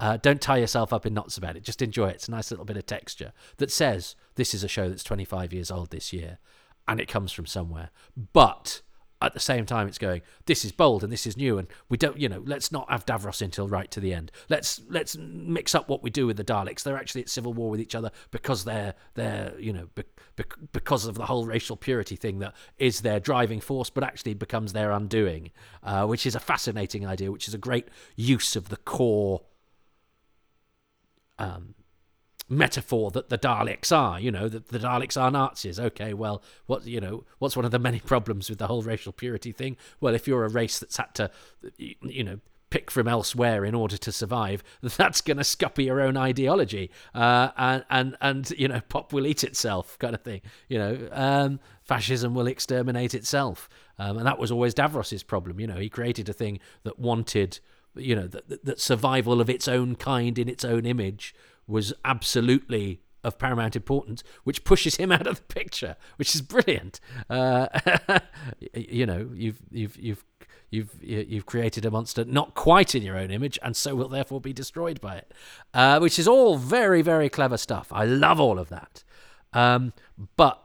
Uh, don't tie yourself up in knots about it. Just enjoy it. It's a nice little bit of texture that says this is a show that's 25 years old this year, and it comes from somewhere. But at the same time it's going this is bold and this is new and we don't you know let's not have davros until right to the end. Let's let's mix up what we do with the daleks. They're actually at civil war with each other because they're they're you know be, be, because of the whole racial purity thing that is their driving force but actually becomes their undoing uh, which is a fascinating idea which is a great use of the core um, metaphor that the Daleks are. You know, that the Daleks are Nazis. Okay, well, what you know, what's one of the many problems with the whole racial purity thing? Well, if you're a race that's had to, you know. Pick from elsewhere in order to survive. That's going to scupper your own ideology, uh, and and and you know, pop will eat itself, kind of thing. You know, um, fascism will exterminate itself, um, and that was always Davros's problem. You know, he created a thing that wanted, you know, that, that survival of its own kind in its own image was absolutely of paramount importance, which pushes him out of the picture, which is brilliant. Uh, you know, you've you've you've you've you've created a monster not quite in your own image, and so will therefore be destroyed by it, uh, which is all very very clever stuff. I love all of that, um, but.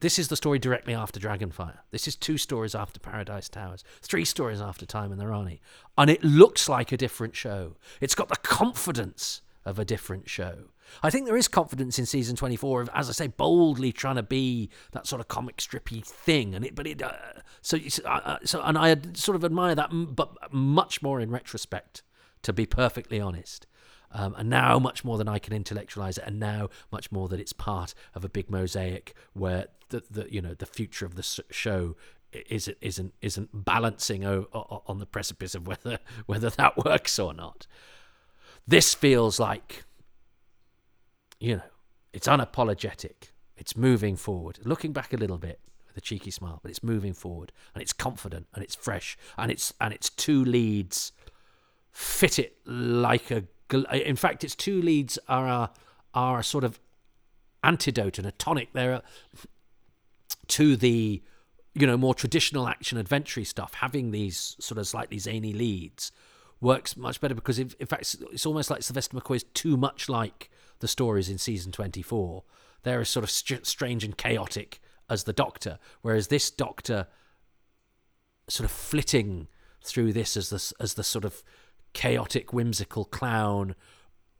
This is the story directly after Dragonfire. This is two stories after Paradise Towers, three stories after Time and the Rani. And it looks like a different show. It's got the confidence of a different show. I think there is confidence in season 24 of, as I say, boldly trying to be that sort of comic strippy thing, and it, but it, uh, so uh, uh, so, and I sort of admire that, but much more in retrospect, to be perfectly honest. Um, and now much more than I can intellectualize it, and now much more that it's part of a big mosaic where the, the you know the future of the show isn't isn't isn't balancing on the precipice of whether whether that works or not. This feels like, you know, it's unapologetic. It's moving forward. Looking back a little bit with a cheeky smile, but it's moving forward and it's confident and it's fresh and it's and its two leads fit it like a. In fact, its two leads are a, are a sort of antidote and a tonic there to the you know more traditional action adventure stuff having these sort of slightly zany leads works much better because in, in fact it's almost like Sylvester McCoy is too much like the stories in season 24. They're as sort of st- strange and chaotic as the Doctor, whereas this Doctor sort of flitting through this as the as the sort of chaotic, whimsical clown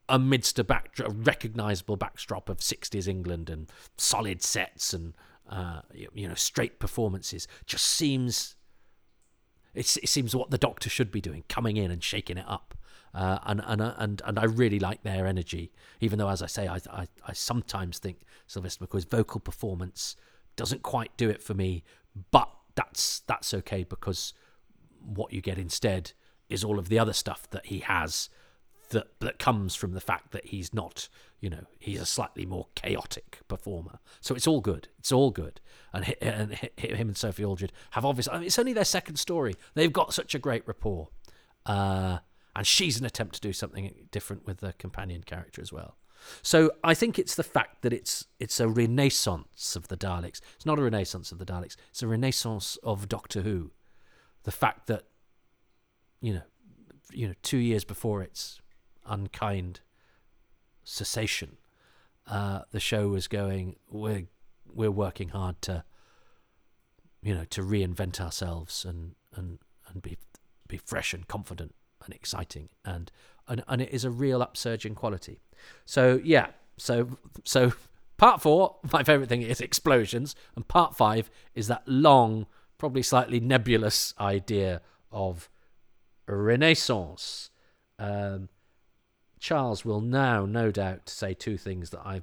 amidst a back, a recognizable backdrop of 60s England and solid sets and uh, you know straight performances just seems it, seems what the Doctor should be doing, coming in and shaking it up. Uh, and and uh, and and I really like their energy. Even though, as I say, I I, I sometimes think Sylvester McCoy's vocal performance doesn't quite do it for me. But that's that's okay because what you get instead is all of the other stuff that he has that that comes from the fact that he's not, you know, he's a slightly more chaotic performer. So it's all good. It's all good. And, and him and Sophie Aldred have obviously. I mean, it's only their second story. They've got such a great rapport, uh, and she's an attempt to do something different with the companion character as well. So I think it's the fact that it's it's a renaissance of the Daleks. It's not a renaissance of the Daleks. It's a renaissance of Doctor Who. The fact that you know, you know, two years before its unkind cessation, uh, the show was going. We're we're working hard to, you know, to reinvent ourselves and and and be be fresh and confident and exciting and and, and it is a real upsurge in quality. So yeah, so so part four, my favorite thing is explosions, and part five is that long, probably slightly nebulous idea of renaissance. Um, Charles will now, no doubt, say two things that I,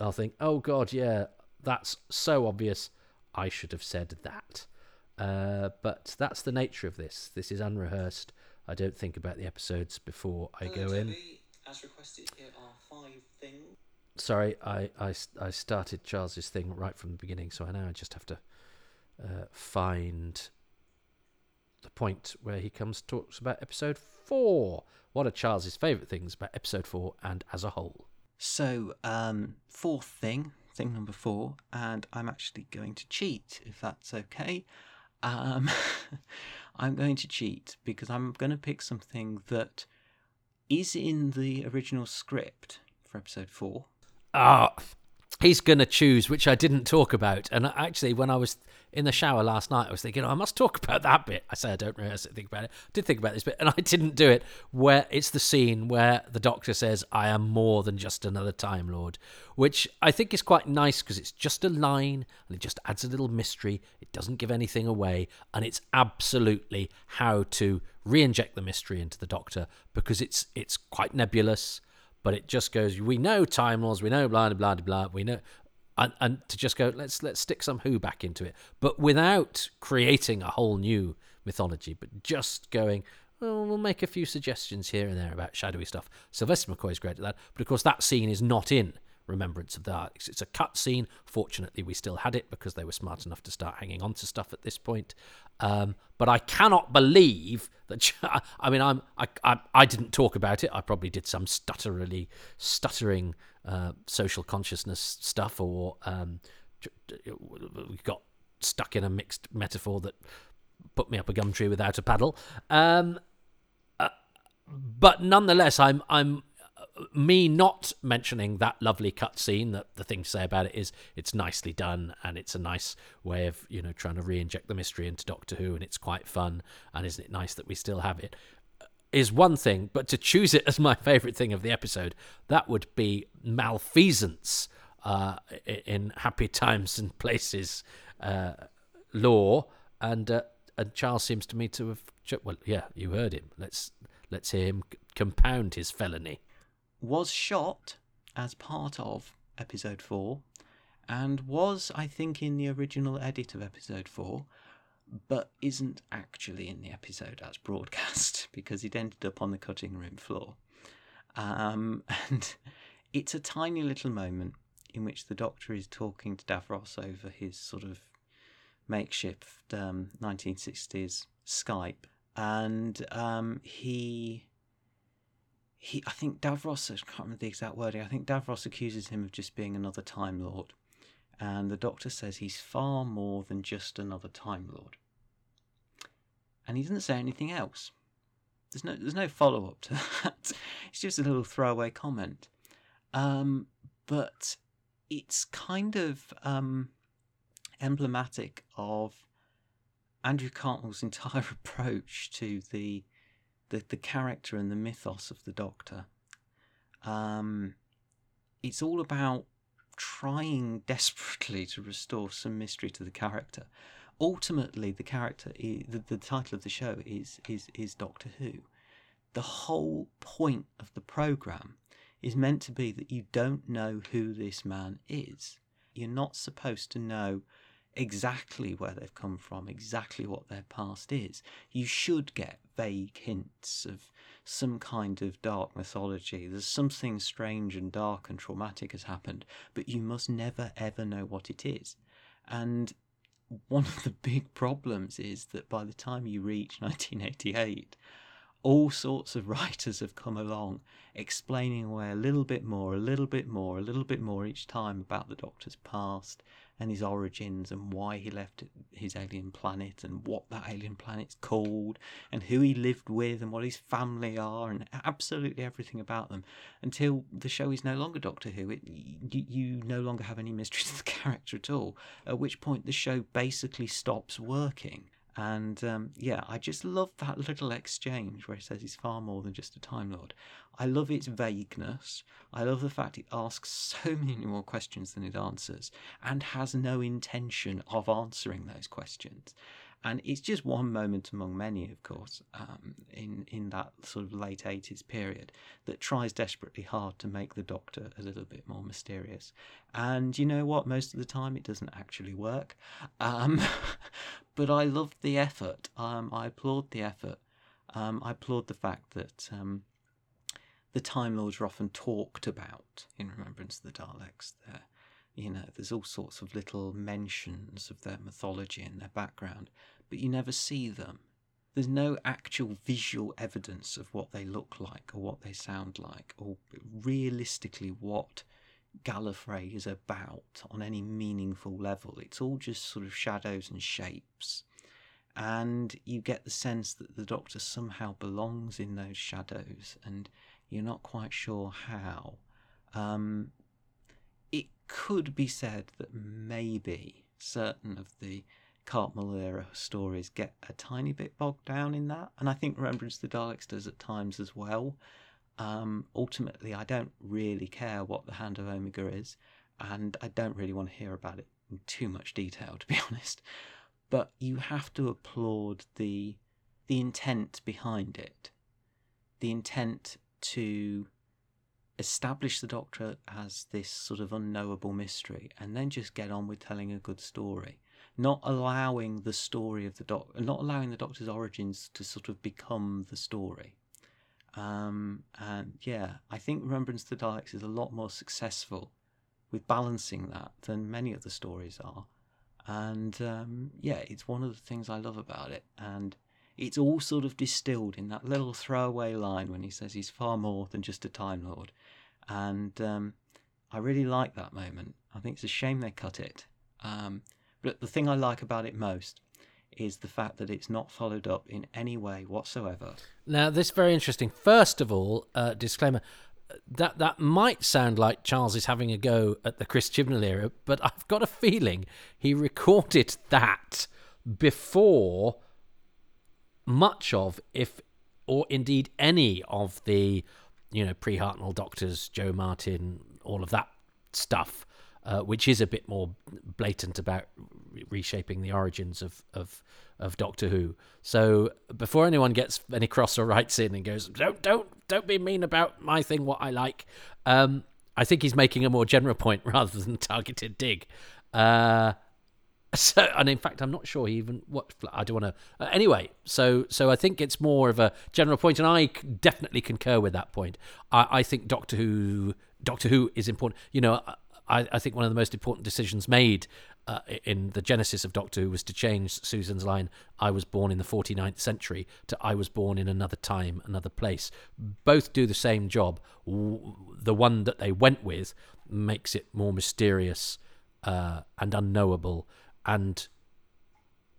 I'll think, oh God, yeah, that's so obvious. I should have said that. Uh, but that's the nature of this. This is unrehearsed. I don't think about the episodes before I Hello, go in. As requested, here are five things. Sorry, I, I, I started Charles's thing right from the beginning, so I now just have to uh, find the point where he comes talks about episode four. What are Charles's favourite things about episode four and as a whole? So, um, fourth thing, thing number four, and I'm actually going to cheat if that's okay. Um, I'm going to cheat because I'm going to pick something that is in the original script for episode four. Ah, he's going to choose, which I didn't talk about. And actually, when I was in the shower last night, I was thinking, oh, I must talk about that bit. I say I don't really think about it. I did think about this bit, and I didn't do it. Where it's the scene where the Doctor says, "I am more than just another Time Lord," which I think is quite nice because it's just a line and it just adds a little mystery. It doesn't give anything away, and it's absolutely how to re-inject the mystery into the Doctor because it's it's quite nebulous but it just goes. We know Time Lords, we know blah blah blah blah. We know, and, and to just go, let's let's stick some Who back into it, but without creating a whole new mythology, but just going. Well, we'll make a few suggestions here and there about shadowy stuff. Sylvester McCoy's great at that, but of course that scene is not in Remembrance of the Daleks. It's a cut scene. Fortunately, we still had it because they were smart enough to start hanging on to stuff at this point. Um, but I cannot believe that. I mean, I'm I, I, I didn't talk about it. I probably did some stutterily stuttering uh, social consciousness stuff, or um, we got stuck in a mixed metaphor that put me up a gum tree without a paddle. Um, uh, but nonetheless, I'm I'm me not mentioning that lovely cutscene that the thing to say about it is it's nicely done and it's a nice way of you know trying to re-inject the mystery into doctor who and it's quite fun and isn't it nice that we still have it is one thing but to choose it as my favorite thing of the episode that would be malfeasance uh, in happy times and places uh, law and uh, and charles seems to me to have well yeah you heard him. Let's let's hear him compound his felony was shot as part of episode 4 and was, I think, in the original edit of episode 4, but isn't actually in the episode as broadcast because it ended up on the cutting room floor. Um, and it's a tiny little moment in which the Doctor is talking to Davros over his sort of makeshift um, 1960s Skype, and um, he he, I think Davros, I can't remember the exact wording, I think Davros accuses him of just being another Time Lord. And the Doctor says he's far more than just another Time Lord. And he doesn't say anything else. There's no, there's no follow up to that. It's just a little throwaway comment. Um, but it's kind of um, emblematic of Andrew Cartmel's entire approach to the the, the character and the mythos of the Doctor. Um, it's all about trying desperately to restore some mystery to the character. Ultimately, the character, the, the title of the show is, is, is Doctor Who. The whole point of the program is meant to be that you don't know who this man is. You're not supposed to know exactly where they've come from, exactly what their past is. You should get vague hints of some kind of dark mythology. There's something strange and dark and traumatic has happened, but you must never ever know what it is. And one of the big problems is that by the time you reach 1988, all sorts of writers have come along explaining away a little bit more, a little bit more, a little bit more each time about the Doctor's past and his origins and why he left his alien planet and what that alien planet's called and who he lived with and what his family are and absolutely everything about them until the show is no longer Doctor Who. It, you, you no longer have any mystery to the character at all, at which point the show basically stops working and um, yeah, I just love that little exchange where he says he's far more than just a Time Lord. I love its vagueness. I love the fact it asks so many more questions than it answers and has no intention of answering those questions. And it's just one moment among many, of course, um, in, in that sort of late 80s period that tries desperately hard to make the Doctor a little bit more mysterious. And you know what? Most of the time it doesn't actually work. Um, but I love the effort. Um, I applaud the effort. Um, I applaud the fact that um, the Time Lords are often talked about in Remembrance of the Daleks. There you know, there's all sorts of little mentions of their mythology and their background, but you never see them. There's no actual visual evidence of what they look like or what they sound like or realistically what Gallifrey is about on any meaningful level. It's all just sort of shadows and shapes. And you get the sense that the Doctor somehow belongs in those shadows and you're not quite sure how. Um, it could be said that maybe certain of the Cartmel era stories get a tiny bit bogged down in that, and I think Remembrance of the Daleks does at times as well. Um, ultimately, I don't really care what the Hand of Omega is, and I don't really want to hear about it in too much detail, to be honest. But you have to applaud the the intent behind it, the intent to establish the Doctor as this sort of unknowable mystery, and then just get on with telling a good story. Not allowing the story of the Doctor, not allowing the Doctor's origins to sort of become the story. Um, and yeah, I think Remembrance of the Daleks is a lot more successful with balancing that than many of the stories are. And um, yeah, it's one of the things I love about it. And it's all sort of distilled in that little throwaway line when he says he's far more than just a Time Lord. And um, I really like that moment. I think it's a shame they cut it. Um, but the thing I like about it most is the fact that it's not followed up in any way whatsoever. Now, this is very interesting. First of all, uh, disclaimer that that might sound like Charles is having a go at the Chris Chibnall era, but I've got a feeling he recorded that before much of, if or indeed any of the, you know, pre Hartnell doctors, Jo Martin, all of that stuff, uh, which is a bit more blatant about reshaping the origins of, of of Doctor Who. So before anyone gets any cross or writes in and goes, don't don't don't be mean about my thing, what I like. Um, I think he's making a more general point rather than targeted dig. Uh, so, and in fact, I'm not sure he even what I don't want to. Uh, anyway, so so I think it's more of a general point, and I definitely concur with that point. I, I think Doctor Who, Doctor Who is important. You know, I, I think one of the most important decisions made uh, in the genesis of Doctor Who was to change Susan's line, I was born in the 49th century, to I was born in another time, another place. Both do the same job. The one that they went with makes it more mysterious uh, and unknowable and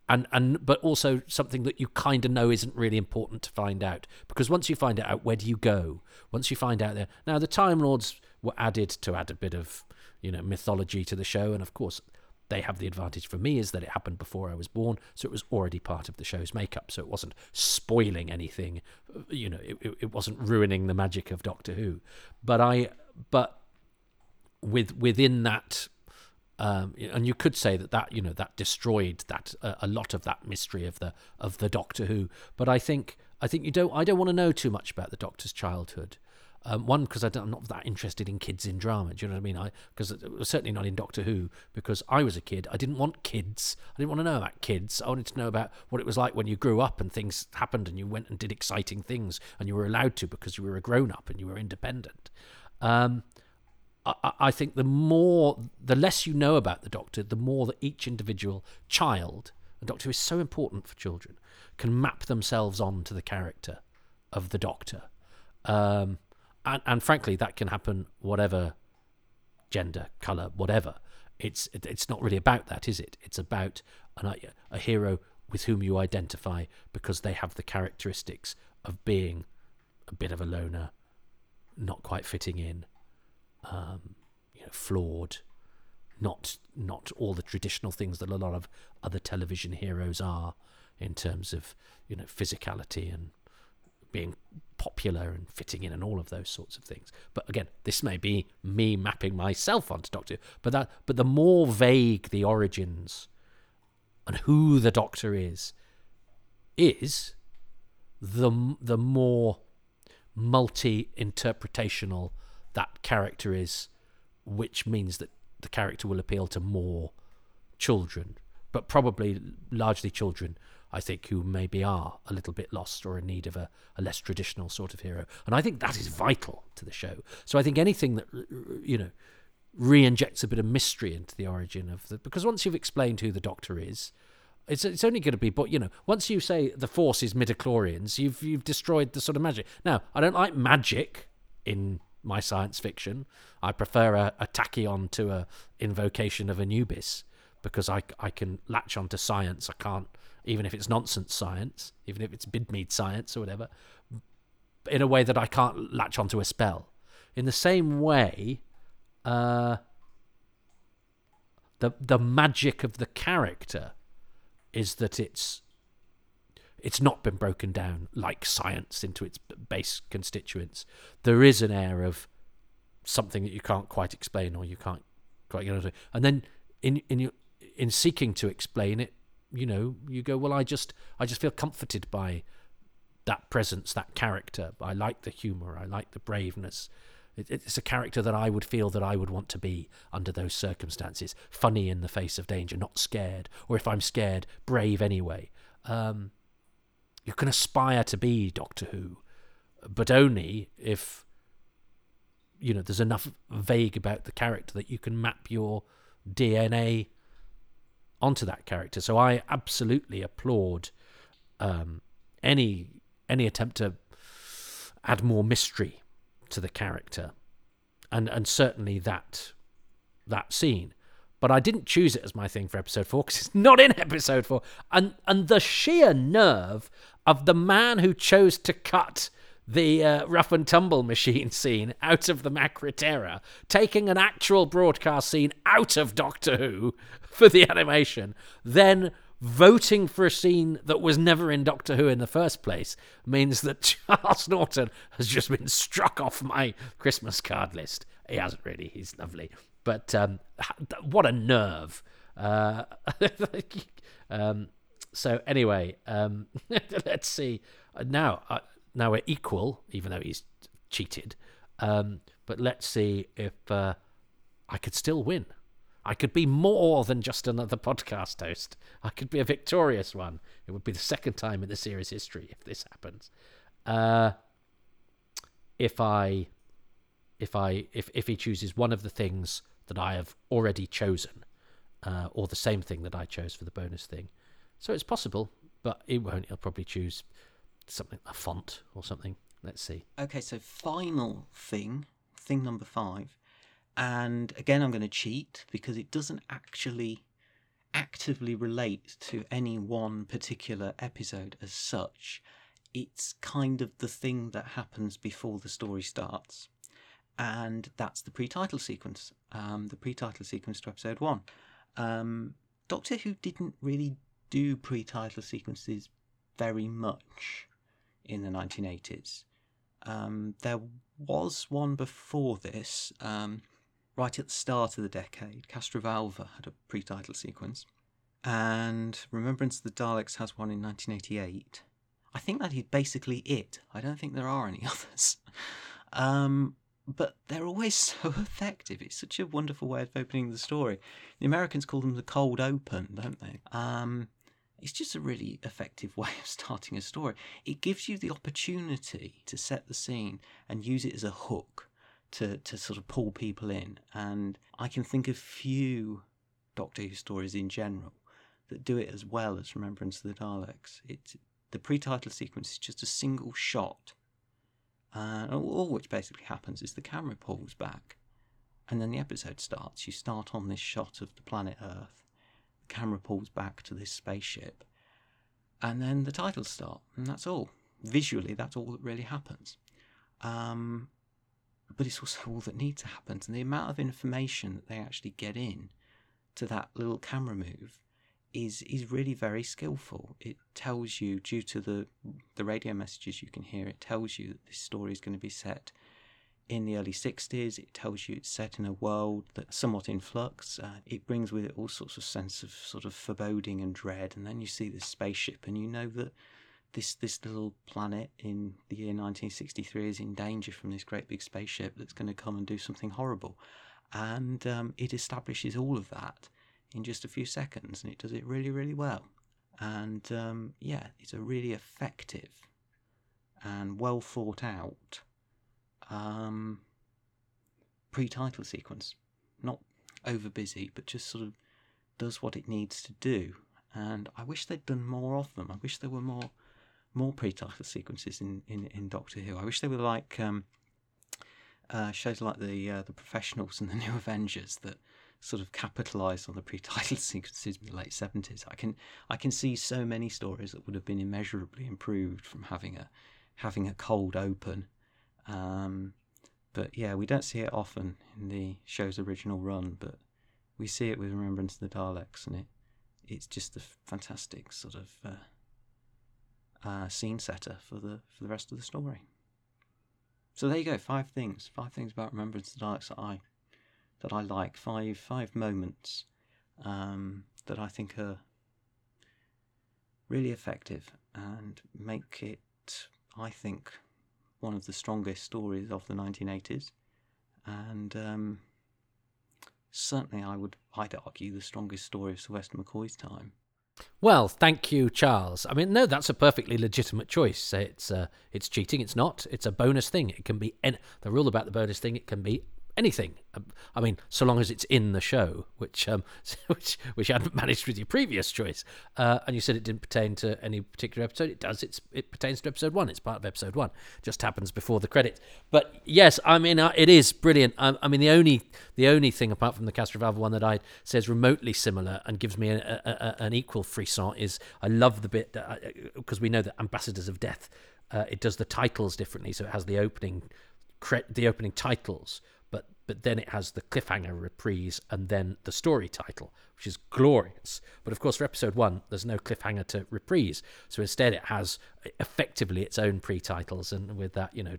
and and but also something that you kind of know isn't really important to find out because once you find it out where do you go once you find out there now the time lords were added to add a bit of you know mythology to the show and of course they have the advantage for me is that it happened before I was born, so it was already part of the show's makeup, so it wasn't spoiling anything. You know, it, it wasn't ruining the magic of Doctor Who. But I, but with within that, um, and you could say that that you know that destroyed that uh, a lot of that mystery of the of the Doctor Who. But I think I think you don't I don't want to know too much about the Doctor's childhood. Um, one, because I'm not that interested in kids in drama. Do you know what I mean? I because certainly not in Doctor Who. Because I was a kid, I didn't want kids. I didn't want to know about kids. I wanted to know about what it was like when you grew up and things happened and you went and did exciting things and you were allowed to because you were a grown up and you were independent. Um, I, think the more, the less you know about the Doctor, the more that each individual child, a Doctor is so important for children, can map themselves on to the character of the Doctor. Um, and, and frankly, that can happen whatever gender, color, whatever. It's it's not really about that, is it? It's about an, a hero with whom you identify because they have the characteristics of being a bit of a loner, not quite fitting in, um, you know, flawed, not not all the traditional things that a lot of other television heroes are in terms of you know physicality and being popular and fitting in and all of those sorts of things. But again, this may be me mapping myself onto Doctor but that but the more vague the origins and who the Doctor is is the the more multi-interpretational that character is, which means that the character will appeal to more children, but probably largely children I think, who maybe are a little bit lost or in need of a, a less traditional sort of hero. And I think that is vital to the show. So I think anything that, you know, re-injects a bit of mystery into the origin of the because once you've explained who the doctor is it's it's only going to be but you know once you say the force is midichlorians you've you've destroyed the sort of magic now i don't like magic in my science fiction i prefer a, a tachyon to a invocation of anubis because i i can latch onto science i can't even if it's nonsense science, even if it's Bidmead science or whatever. in a way that I can't latch onto a spell. In the same way, uh, the the magic of the character is that it's it's not been broken down like science into its base constituents. There is an air of something that you can't quite explain or you can't quite get into. And then in in your, in seeking to explain it, you know, you go, well, I just I just feel comforted by that presence, that character. I like the humor. I like the braveness. It, it's a character that I would feel that I would want to be under those circumstances. Funny in the face of danger, not scared, or if I'm scared, brave anyway. Um, you can aspire to be Doctor Who, but only if you know there's enough vague about the character that you can map your DNA onto that character. So I absolutely applaud um, any any attempt to add more mystery to the character, and and certainly that that scene. But I didn't choose it as my thing for episode four because it's not in episode four, and and the sheer nerve of the man who chose to cut the uh, rough and tumble machine scene out of the Macra taking an actual broadcast scene out of Doctor Who for the animation, then voting for a scene that was never in Doctor Who in the first place means that Charles Norton has just been struck off my Christmas card list. He hasn't really, he's lovely. But um, what a nerve. Uh, um, so, anyway, um, let's see. Now, uh, now we're equal, even though he's cheated. Um, but let's see if uh, I could still win. I could be more than just another podcast host. I could be a victorious one. It would be the second time in the series history if this happens. Uh, if I, if I, if if he chooses one of the things that I have already chosen, uh, or the same thing that I chose for the bonus thing, so it's possible, but it won't. He'll probably choose something a font or something. Let's see. Okay, so final thing, thing number five, and again I'm going to cheat because it doesn't actually actively relate to any one particular episode as such. It's kind of the thing that happens before the story starts, and that's the pre-title sequence. Um, the pre-title sequence to episode one. Um, Doctor Who didn't really do pre-title sequences very much in the 1980s. Um, there was one before this, um, right at the start of the decade. Castrovalva had a pre-title sequence, and Remembrance of the Daleks has one in 1988. I think that is basically it. I don't think there are any others. Um, but they're always so effective. It's such a wonderful way of opening the story. The Americans call them the cold open, don't they? Um, it's just a really effective way of starting a story. It gives you the opportunity to set the scene and use it as a hook to, to sort of pull people in. And I can think of few Doctor Who stories in general that do it as well as Remembrance of the Daleks. It, the pre-title sequence is just a single shot. And all which basically happens is the camera pulls back and then the episode starts. You start on this shot of the planet Earth the camera pulls back to this spaceship, and then the titles start, and that's all. Visually, that's all that really happens. Um, but it's also all that needs to happen, and the amount of information that they actually get in to that little camera move is is really very skillful. It tells you, due to the the radio messages you can hear, it tells you that this story is going to be set in the early 60s. It tells you it's set in a world that's somewhat in flux. Uh, it brings with it all sorts of sense of sort of foreboding and dread. And then you see this spaceship, and you know that this this little planet in the year 1963 is in danger from this great big spaceship that's going to come and do something horrible. And um, it establishes all of that in just a few seconds, and it does it really, really well. And um, yeah, it's a really effective and well thought out um, pre-title sequence. Not over busy, but just sort of does what it needs to do. And I wish they'd done more of them. I wish there were more more pre-title sequences in, in, in Doctor Who. I wish they were like um, uh, shows like the uh, the Professionals and the New Avengers that sort of capitalised on the pre-title sequences in the late seventies. I can I can see so many stories that would have been immeasurably improved from having a having a cold open. Um, but yeah, we don't see it often in the show's original run, but we see it with Remembrance of the Daleks, and it it's just a fantastic sort of uh, uh, scene setter for the for the rest of the story. So there you go, five things, five things about Remembrance of the Daleks that I that I like, five five moments um, that I think are really effective and make it, I think, one of the strongest stories of the 1980s, and um, certainly I would I'd argue the strongest story of Sylvester McCoy's time. Well, thank you, Charles. I mean, no, that's a perfectly legitimate choice. It's uh, it's cheating. It's not. It's a bonus thing. It can be en- the rule about the bonus thing. It can be anything. Um, I mean, so long as it's in the show, which um, which which you hadn't managed with your previous choice. Uh, and you said it didn't pertain to any particular episode. It does. It's it pertains to episode one. It's part of episode one. Just happens before the credits. But yes, I mean, uh, it is brilliant. I, I, mean, the only the only thing apart from the Castrovalva one that I says remotely similar and gives me a, a, a, an equal frisson is I love the bit because we know that Ambassadors of Death. Uh, it does the titles differently, so it has the opening, the opening titles but but then it has the cliffhanger reprise and then the story title, which is glorious. But of course, for episode one, there's no cliffhanger to reprise. So instead, it has effectively its own pre titles. And with that, you know,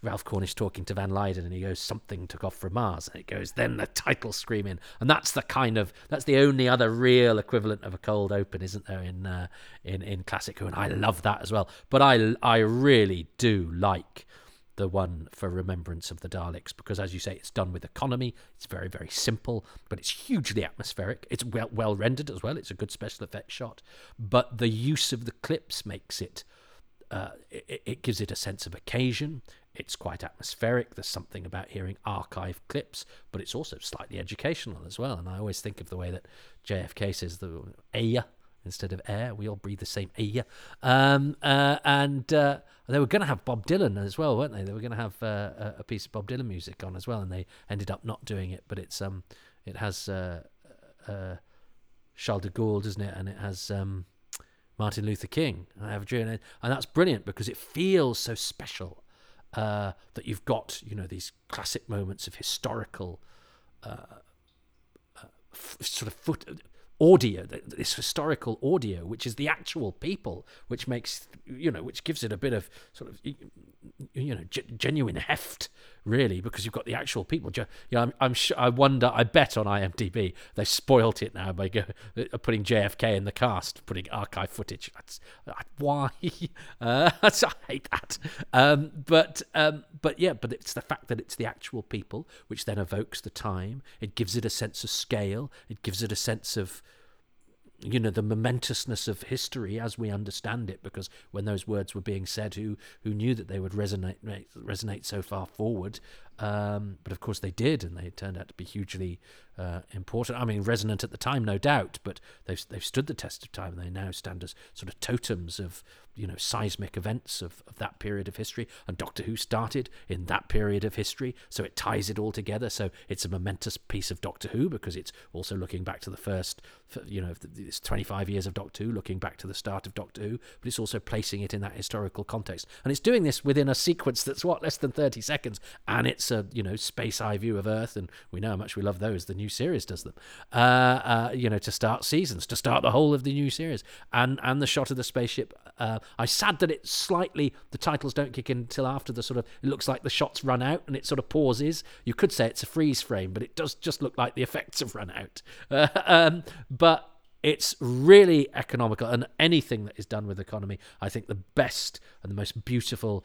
Ralph Cornish talking to Van Leyden and he goes, Something took off from Mars. And it goes, Then the title screaming. And that's the kind of, that's the only other real equivalent of a cold open, isn't there, in, uh, in, in Classic Who? And I love that as well. But I, I really do like the one for Remembrance of the Daleks because, as you say, it's done with economy. It's very, very simple, but it's hugely atmospheric. It's well, well rendered as well. It's a good special effects shot, but the use of the clips makes it. Uh, it, it gives it a sense of occasion. It's quite atmospheric. There's something about hearing archive clips, but it's also slightly educational as well. And I always think of the way that JFK says the air instead of air. We all breathe the same air. Um, uh, and uh, they were going to have Bob Dylan as well, weren't they? They were going to have uh, a piece of Bob Dylan music on as well, and they ended up not doing it. But it's um, it has uh, uh, Charles de Gaulle, doesn't it? And it has um, Martin Luther King. I have a dream, and that's brilliant because it feels so special uh, that you've got you know these classic moments of historical. F- sort of foot audio, this historical audio, which is the actual people, which makes you know, which gives it a bit of sort of you know genuine heft, really, because you've got the actual people. You know, I'm, I'm sure. I wonder. I bet on IMDb they spoilt it now by go, uh, putting JFK in the cast, putting archive footage. That's why. Uh, I hate that. Um, but um, but yeah, but it's the fact that it's the actual people, which then evokes the time. It gives it a sense of scale. It gives it a sense of you know the momentousness of history as we understand it because when those words were being said who who knew that they would resonate resonate so far forward um, but of course they did and they turned out to be hugely uh, important. I mean, resonant at the time, no doubt, but they've they've stood the test of time. They now stand as sort of totems of you know seismic events of, of that period of history. And Doctor Who started in that period of history, so it ties it all together. So it's a momentous piece of Doctor Who because it's also looking back to the first, you know, it's 25 years of Doctor Who, looking back to the start of Doctor Who, but it's also placing it in that historical context. And it's doing this within a sequence that's what less than 30 seconds, and it's a you know space eye view of Earth, and we know how much we love those. The new series does them. Uh, uh, you know, to start seasons, to start the whole of the new series, and and the shot of the spaceship. Uh, I'm sad that it slightly the titles don't kick in until after the sort of it looks like the shots run out and it sort of pauses. You could say it's a freeze frame, but it does just look like the effects have run out. Um, but it's really economical, and anything that is done with economy, I think the best and the most beautiful.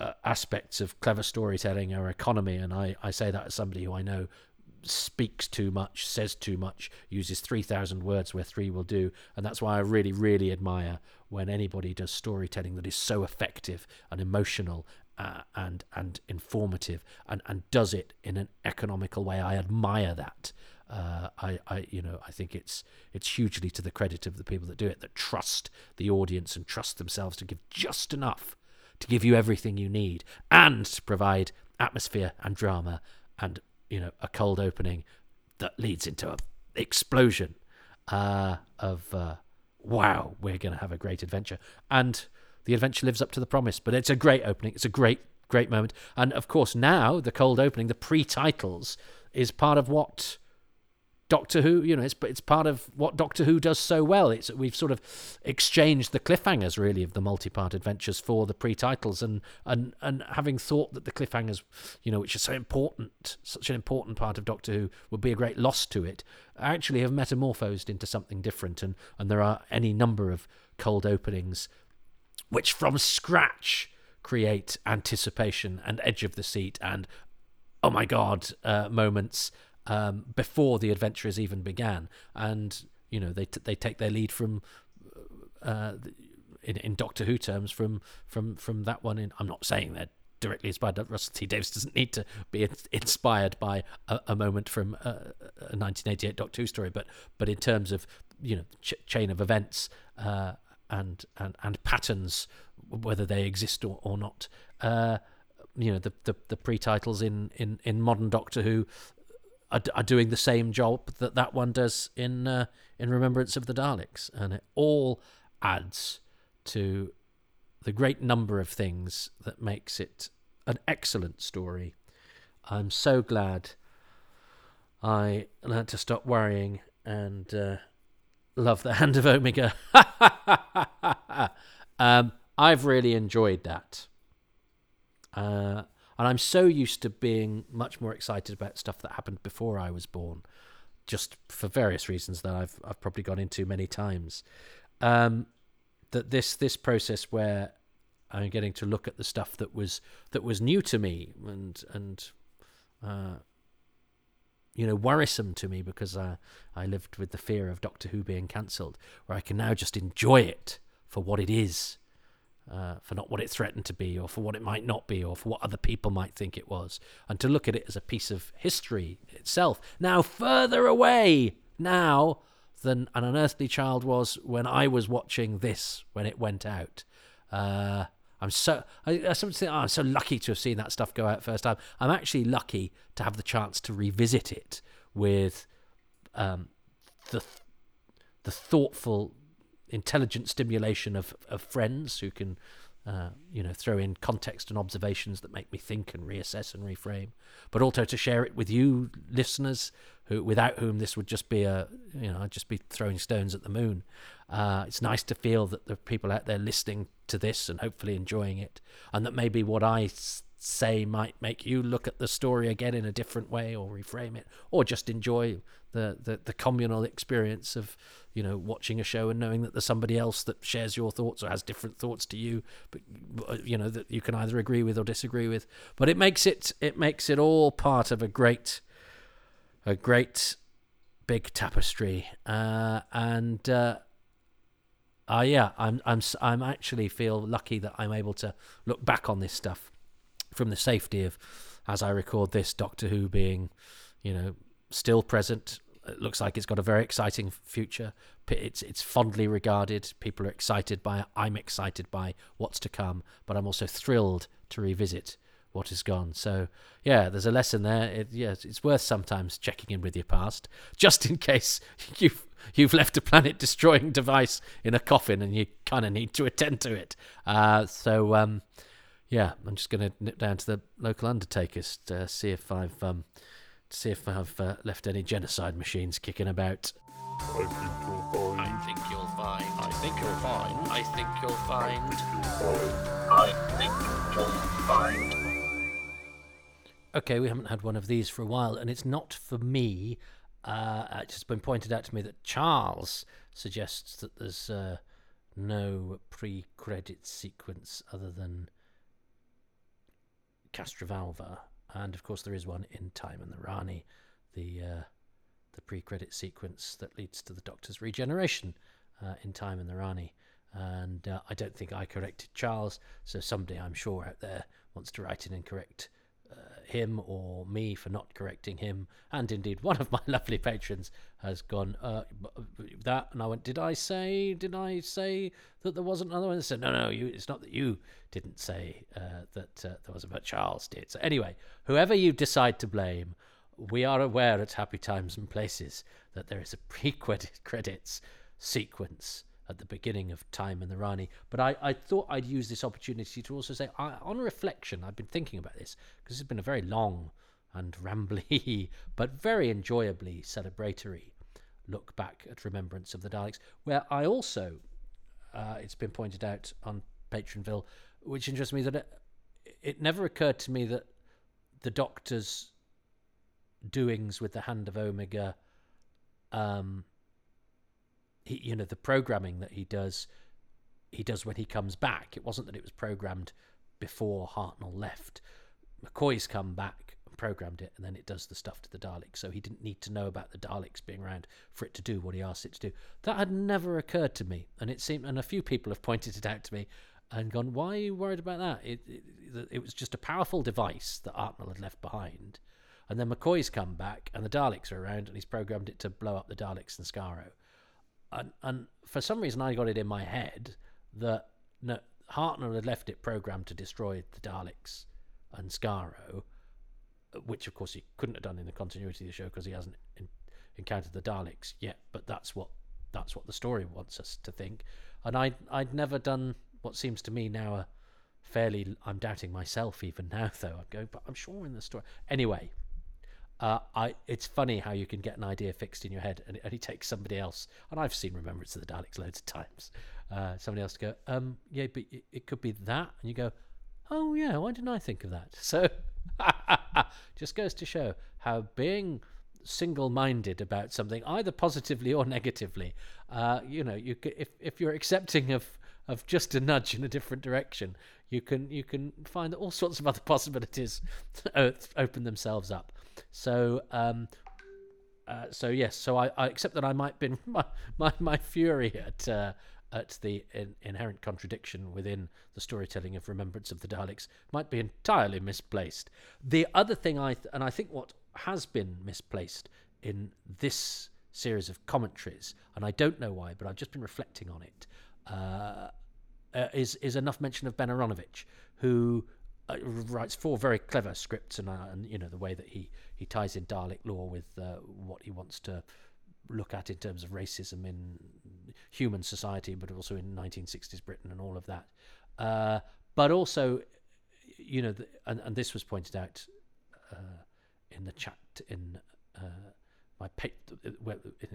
Uh, aspects of clever storytelling are economy, and I, I say that as somebody who I know speaks too much, says too much, uses 3,000 words where three will do. And that's why I really, really admire when anybody does storytelling that is so effective and emotional uh, and and informative and, and does it in an economical way. I admire that. Uh, I, I, you know, I think it's it's hugely to the credit of the people that do it that trust the audience and trust themselves to give just enough to give you everything you need and to provide atmosphere and drama and you know a cold opening that leads into an explosion uh, of uh, wow, we're going to have a great adventure. And the adventure lives up to the promise. But it's a great opening. It's a great, great moment. And of course, now the cold opening, the pre-titles, is part of what Doctor Who, you know, it's it's part of what Doctor Who does so well. It's we've sort of exchanged the cliffhangers really of the multi-part adventures for the pre-titles, and and and having thought that the cliffhangers, you know, which are so important, such an important part of Doctor Who, would be a great loss to it, actually have metamorphosed into something different, and and there are any number of cold openings, which from scratch create anticipation and edge of the seat and oh my god uh, moments um, before the adventurers even began, and you know they t- they take their lead from. Uh, in, in Doctor Who terms, from from from that one, in I'm not saying they're directly inspired. Russell T Davies doesn't need to be inspired by a, a moment from a, a, 1988 Doctor Who story, but but in terms of you know ch- chain of events uh, and and and patterns, whether they exist or, or not. Uh, you know the, the, the pre-titles in, in, in modern Doctor Who are, are doing the same job that that one does in uh, in Remembrance of the Daleks, and it all adds to the great number of things that makes it an excellent story. I'm so glad I learned to stop worrying and uh, love the Hand of Omega. um, I've really enjoyed that. Uh, and I'm so used to being much more excited about stuff that happened before I was born, just for various reasons that I've I've probably gone into many times. Um, that this this process where I'm getting to look at the stuff that was that was new to me and and uh, you know worrisome to me because I I lived with the fear of Doctor Who being cancelled, where I can now just enjoy it for what it is uh, for not what it threatened to be, or for what it might not be, or for what other people might think it was, and to look at it as a piece of history itself. Now, further away now than an unearthly child was when I was watching this when it went out. Uh, I'm so I, I sometimes think, oh, I'm so lucky to have seen that stuff go out first time. I'm actually lucky to have the chance to revisit it with um, the the thoughtful intelligent stimulation of, of friends who can uh, you know throw in context and observations that make me think and reassess and reframe but also to share it with you listeners who without whom this would just be a you know I'd just be throwing stones at the moon. Uh, it's nice to feel that are people out there listening to this and hopefully enjoying it and that maybe what I say might make you look at the story again in a different way or reframe it or just enjoy the, the, the communal experience of you know watching a show and knowing that there's somebody else that shares your thoughts or has different thoughts to you but uh, you know that you can either agree with or disagree with. But it makes it it makes it all part of a great a great big tapestry. Uh, and uh, uh, yeah I'm I'm I'm actually feel lucky that I'm able to look back on this stuff from the safety of as I record this Doctor Who being you know still present it looks like it's got a very exciting future. It's it's fondly regarded. People are excited by it. I'm excited by what's to come, but I'm also thrilled to revisit what has gone. So yeah, there's a lesson there. It, yeah, it's worth sometimes checking in with your past, just in case you've you've left a planet destroying device in a coffin and you kind of need to attend to it. Uh, so um, yeah, I'm just going to nip down to the local undertakers to see if I've um, see if I've uh, left any genocide machines kicking about. I think you'll find. I think you'll find. I think you'll find. I think you'll find. Okay, we haven't had one of these for a while, and it's not for me. Uh, it's just been pointed out to me that Charles suggests that there's uh, no pre-credit sequence other than Castrovalva and of course there is one in Time and the Rani, the uh, the pre-credit sequence that leads to the Doctor's regeneration uh, in Time and the Rani. And uh, I don't think I corrected Charles, so somebody I'm sure out there wants to write in and correct him or me for not correcting him. And indeed, one of my lovely patrons has gone uh, that, and I went, "Did I say? Did I say that there wasn't another one?" I said, "No, no, you, it's not that you didn't say uh, that uh, there was, but Charles did." So anyway, whoever you decide to blame, we are aware at Happy Times and Places that there is a pre-credits sequence at the beginning of Time and the Rani. But I, I thought I'd use this opportunity to also say, I, on reflection, I've been thinking about this because it's been a very long and rambly, but very enjoyably celebratory look back at Remembrance of the Daleks, where I also, uh, it's been pointed out on Patronville, which interests me that it, it never occurred to me that the Doctor's doings with the Hand of Omega, um, he, you know, the programming that he does, he does when he comes back. It wasn't that it was programmed before Hartnell left. McCoy's come back and programmed it, and then it does the stuff to the Daleks. So he didn't need to know about the Daleks being around for it to do what he asked it to do. That had never occurred to me, and it seemed, and a few people have pointed it out to me and gone, "Why are you worried about that?" It it, it was just a powerful device that Hartnell had left behind, and then McCoy's come back, and the Daleks are around, and he's programmed it to blow up the Daleks and Skaro. And, and for some reason, I got it in my head that no, Hartnell had left it programmed to destroy the Daleks and Skaro, which of course he couldn't have done in the continuity of the show because he hasn't in, encountered the Daleks yet. But that's what that's what the story wants us to think. And I I'd never done what seems to me now a fairly I'm doubting myself even now though I'm going but I'm sure in the story anyway uh, I it's funny how you can get an idea fixed in your head and it only takes somebody else and I've seen Remembrance of the Daleks loads of times uh, somebody else to go um yeah but it, it could be that and you go oh yeah why didn't I think of that? So just goes to show how being single-minded about something either positively or negatively uh, you know you if, if you're accepting of of just a nudge in a different direction, you can you can find all sorts of other possibilities open themselves up. So um, uh, so yes, so I, I accept that I might be my my, my fury at uh, at the in, inherent contradiction within the storytelling of Remembrance of the Daleks might be entirely misplaced. The other thing I th- and I think what has been misplaced in this series of commentaries, and I don't know why, but I've just been reflecting on it. Uh, uh, is is enough mention of Ben Aaronovitch, who uh, writes four very clever scripts, and, uh, and you know the way that he he ties in Dalek lore with uh, what he wants to look at in terms of racism in human society, but also in 1960s Britain and all of that. Uh, but also, you know, the, and, and this was pointed out in the chat in my pa- in,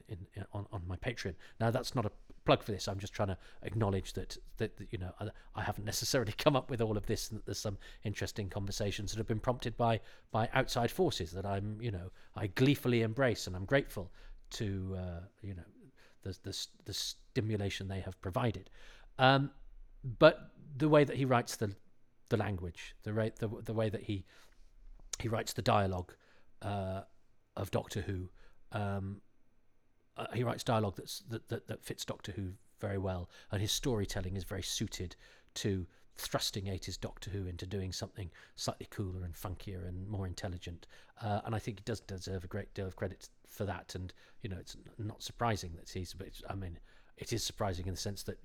in, on on my Patreon. Now that's not a plug for this. I'm just trying to acknowledge that that, that you know I, I, haven't necessarily come up with all of this, and that there's some interesting conversations that have been prompted by by outside forces that I'm you know I gleefully embrace, and I'm grateful to uh, you know the, the the stimulation they have provided. Um, but the way that he writes the the language, the rate the the way that he he writes the dialogue uh, of Doctor Who um, uh, he writes dialogue that's, that, that, that fits Doctor Who very well, and his storytelling is very suited to thrusting 80s Doctor Who into doing something slightly cooler and funkier and more intelligent. Uh, and I think he does deserve a great deal of credit for that. And, you know, it's not surprising that he's, but I mean, it is surprising in the sense that,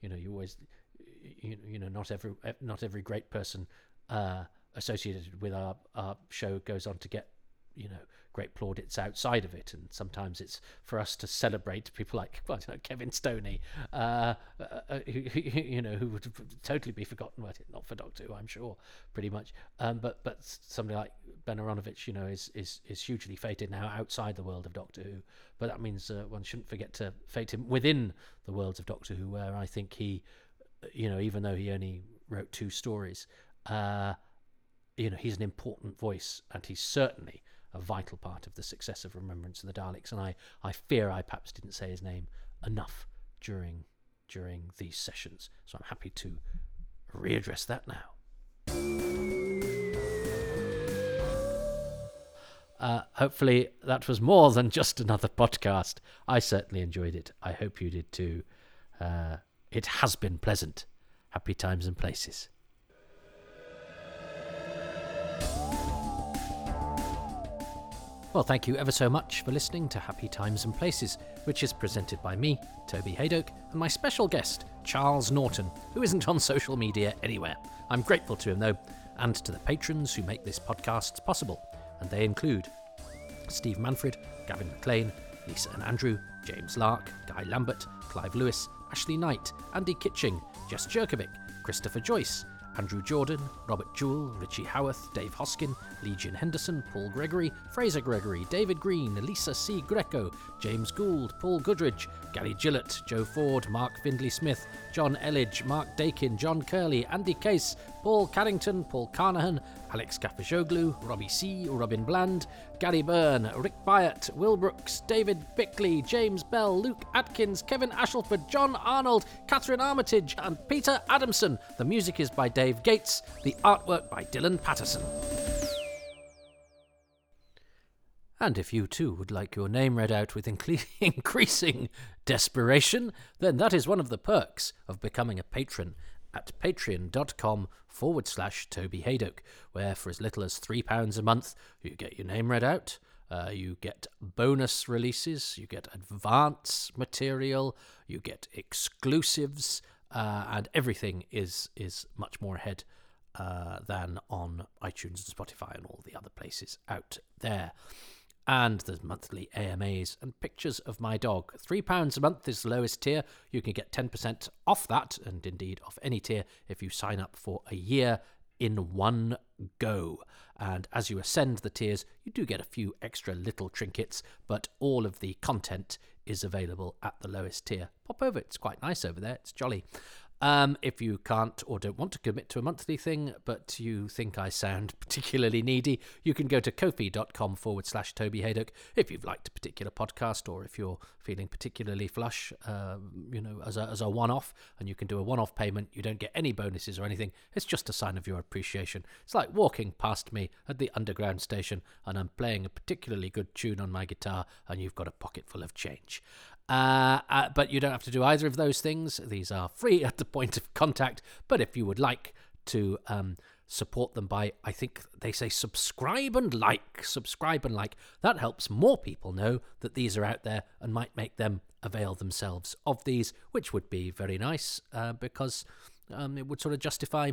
you know, you always, you, you know, not every, not every great person uh, associated with our, our show goes on to get, you know, great plaudits outside of it, and sometimes it's for us to celebrate people like well, Kevin Stoney, uh, uh, who, you know, who would totally be forgotten. Well, not for Doctor Who, I'm sure, pretty much. Um, but but somebody like Ben Aaronovitch, you know, is is is hugely feted now outside the world of Doctor Who. But that means uh, one shouldn't forget to fete him within the worlds of Doctor Who, where I think he, you know, even though he only wrote two stories. Uh, you know, he's an important voice, and he's certainly a vital part of the success of Remembrance of the Daleks, and I, I fear I perhaps didn't say his name enough during during these sessions. So I'm happy to readdress that now. Uh, hopefully, that was more than just another podcast. I certainly enjoyed it. I hope you did too. Uh, it has been pleasant. Happy times and places. Well, thank you ever so much for listening to Happy Times and Places, which is presented by me, Toby Hadoke, and my special guest, Charles Norton, who isn't on social media anywhere. I'm grateful to him, though, and to the patrons who make this podcast possible, and they include Steve Manfred, Gavin McLean, Lisa and Andrew, James Lark, Guy Lambert, Clive Lewis, Ashley Knight, Andy Kitching, Jess Jerkovic, Christopher Joyce, Andrew Jordan, Robert Jewell, Richie Howarth, Dave Hoskin, Legion Henderson, Paul Gregory, Fraser Gregory, David Green, Lisa C. Greco, James Gould, Paul Goodridge, Gary Gillett, Joe Ford, Mark Findley Smith, John Elledge, Mark Dakin, John Curley, Andy Case, Paul Carrington, Paul Carnahan, Alex Kapashoglu, Robbie C., Robin Bland, Gary Byrne, Rick Byatt, Will Brooks, David Bickley, James Bell, Luke Atkins, Kevin Ashelford, John Arnold, Catherine Armitage, and Peter Adamson. The music is by Dave Gates, the artwork by Dylan Patterson. And if you too would like your name read out with increasing desperation, then that is one of the perks of becoming a patron at patreon.com forward slash Toby Hadoke, where for as little as £3 a month, you get your name read out. Uh, you get bonus releases, you get advance material, you get exclusives, uh, and everything is is much more ahead uh, than on iTunes and Spotify and all the other places out there and there's monthly AMAs and pictures of my dog. £3 a month is the lowest tier. You can get 10% off that, and indeed off any tier, if you sign up for a year in one go. And as you ascend the tiers, you do get a few extra little trinkets, but all of the content is available at the lowest tier. Pop over, it's quite nice over there, it's jolly. Um, if you can't or don't want to commit to a monthly thing, but you think I sound particularly needy, you can go to kofi.com forward slash Toby Hadoke if you've liked a particular podcast or if you're feeling particularly flush, uh, you know, as a, as a one off, and you can do a one off payment. You don't get any bonuses or anything. It's just a sign of your appreciation. It's like walking past me at the underground station and I'm playing a particularly good tune on my guitar and you've got a pocket full of change. Uh, uh, but you don't have to do either of those things. These are free at the point of contact. But if you would like to um, support them by, I think they say subscribe and like, subscribe and like, that helps more people know that these are out there and might make them avail themselves of these, which would be very nice uh, because um, it would sort of justify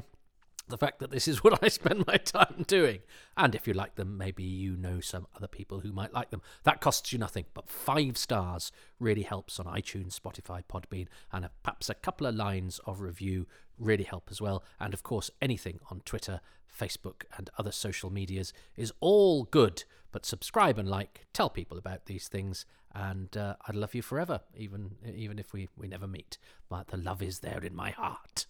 the fact that this is what I spend my time doing. And if you like them, maybe you know some other people who might like them. That costs you nothing, but five stars really helps on iTunes, Spotify, Podbean, and perhaps a couple of lines of review really help as well. And of course, anything on Twitter, Facebook, and other social medias is all good. But subscribe and like, tell people about these things, and uh, I'd love you forever, even even if we, we never meet. But the love is there in my heart.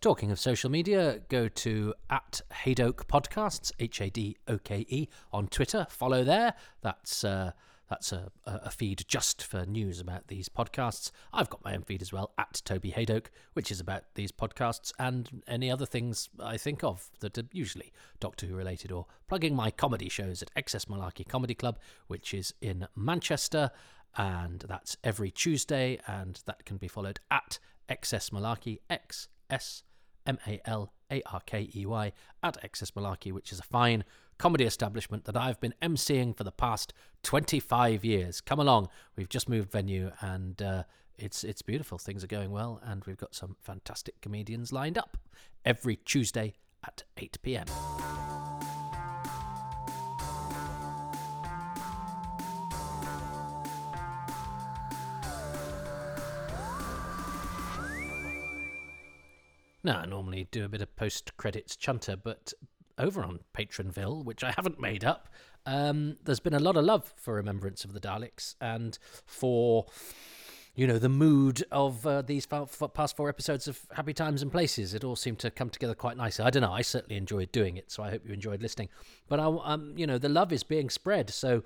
Talking of social media, go to at Hadoke Podcasts, H A D O K E, on Twitter. Follow there. That's uh, that's a, a feed just for news about these podcasts. I've got my own feed as well, at Toby Hadoke, which is about these podcasts and any other things I think of that are usually Doctor Who related, or plugging my comedy shows at XS Malarkey Comedy Club, which is in Manchester, and that's every Tuesday, and that can be followed at XS Malarkey, X S M A L A R K E Y, at XS Malarkey, which is a fine comedy establishment that I've been emceeing for the past 25 years. Come along, we've just moved venue and uh, it's it's beautiful. Things are going well, and we've got some fantastic comedians lined up every Tuesday at 8 pm. Now, I normally do a bit of post credits chunter, but over on Patronville, which I haven't made up, um, there's been a lot of love for Remembrance of the Daleks and for, you know, the mood of uh, these past four episodes of Happy Times and Places. It all seemed to come together quite nicely. I don't know. I certainly enjoyed doing it, so I hope you enjoyed listening. But I, um, you know, the love is being spread, so.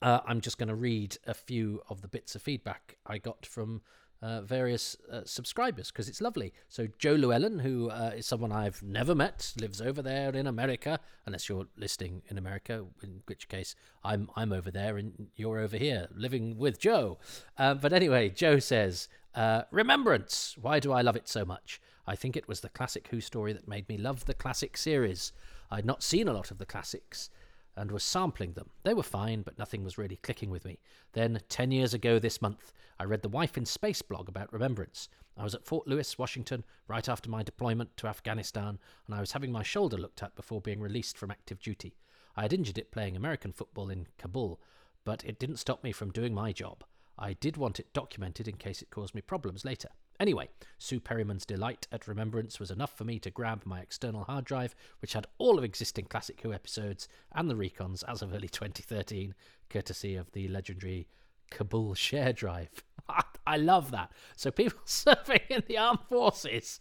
Uh, I'm just going to read a few of the bits of feedback I got from uh, various uh, subscribers because it's lovely. So Joe Llewellyn, who uh, is someone I've never met, lives over there in America. Unless you're listing in America, in which case I'm I'm over there and you're over here living with Joe. Uh, but anyway, Joe says, uh, "Remembrance. Why do I love it so much? I think it was the classic Who story that made me love the classic series. I'd not seen a lot of the classics." And was sampling them. They were fine, but nothing was really clicking with me. Then, 10 years ago this month, I read the Wife in Space blog about remembrance. I was at Fort Lewis, Washington, right after my deployment to Afghanistan, and I was having my shoulder looked at before being released from active duty. I had injured it playing American football in Kabul. but it didn't stop me from doing my job. I did want it documented in case it caused me problems later. Anyway, Sue Perryman's delight at Remembrance was enough for me to grab my external hard drive, which had all of existing Classic Who episodes and the recons as of early 2013, courtesy of the legendary Kabul share drive. I love that. So people serving in the armed forces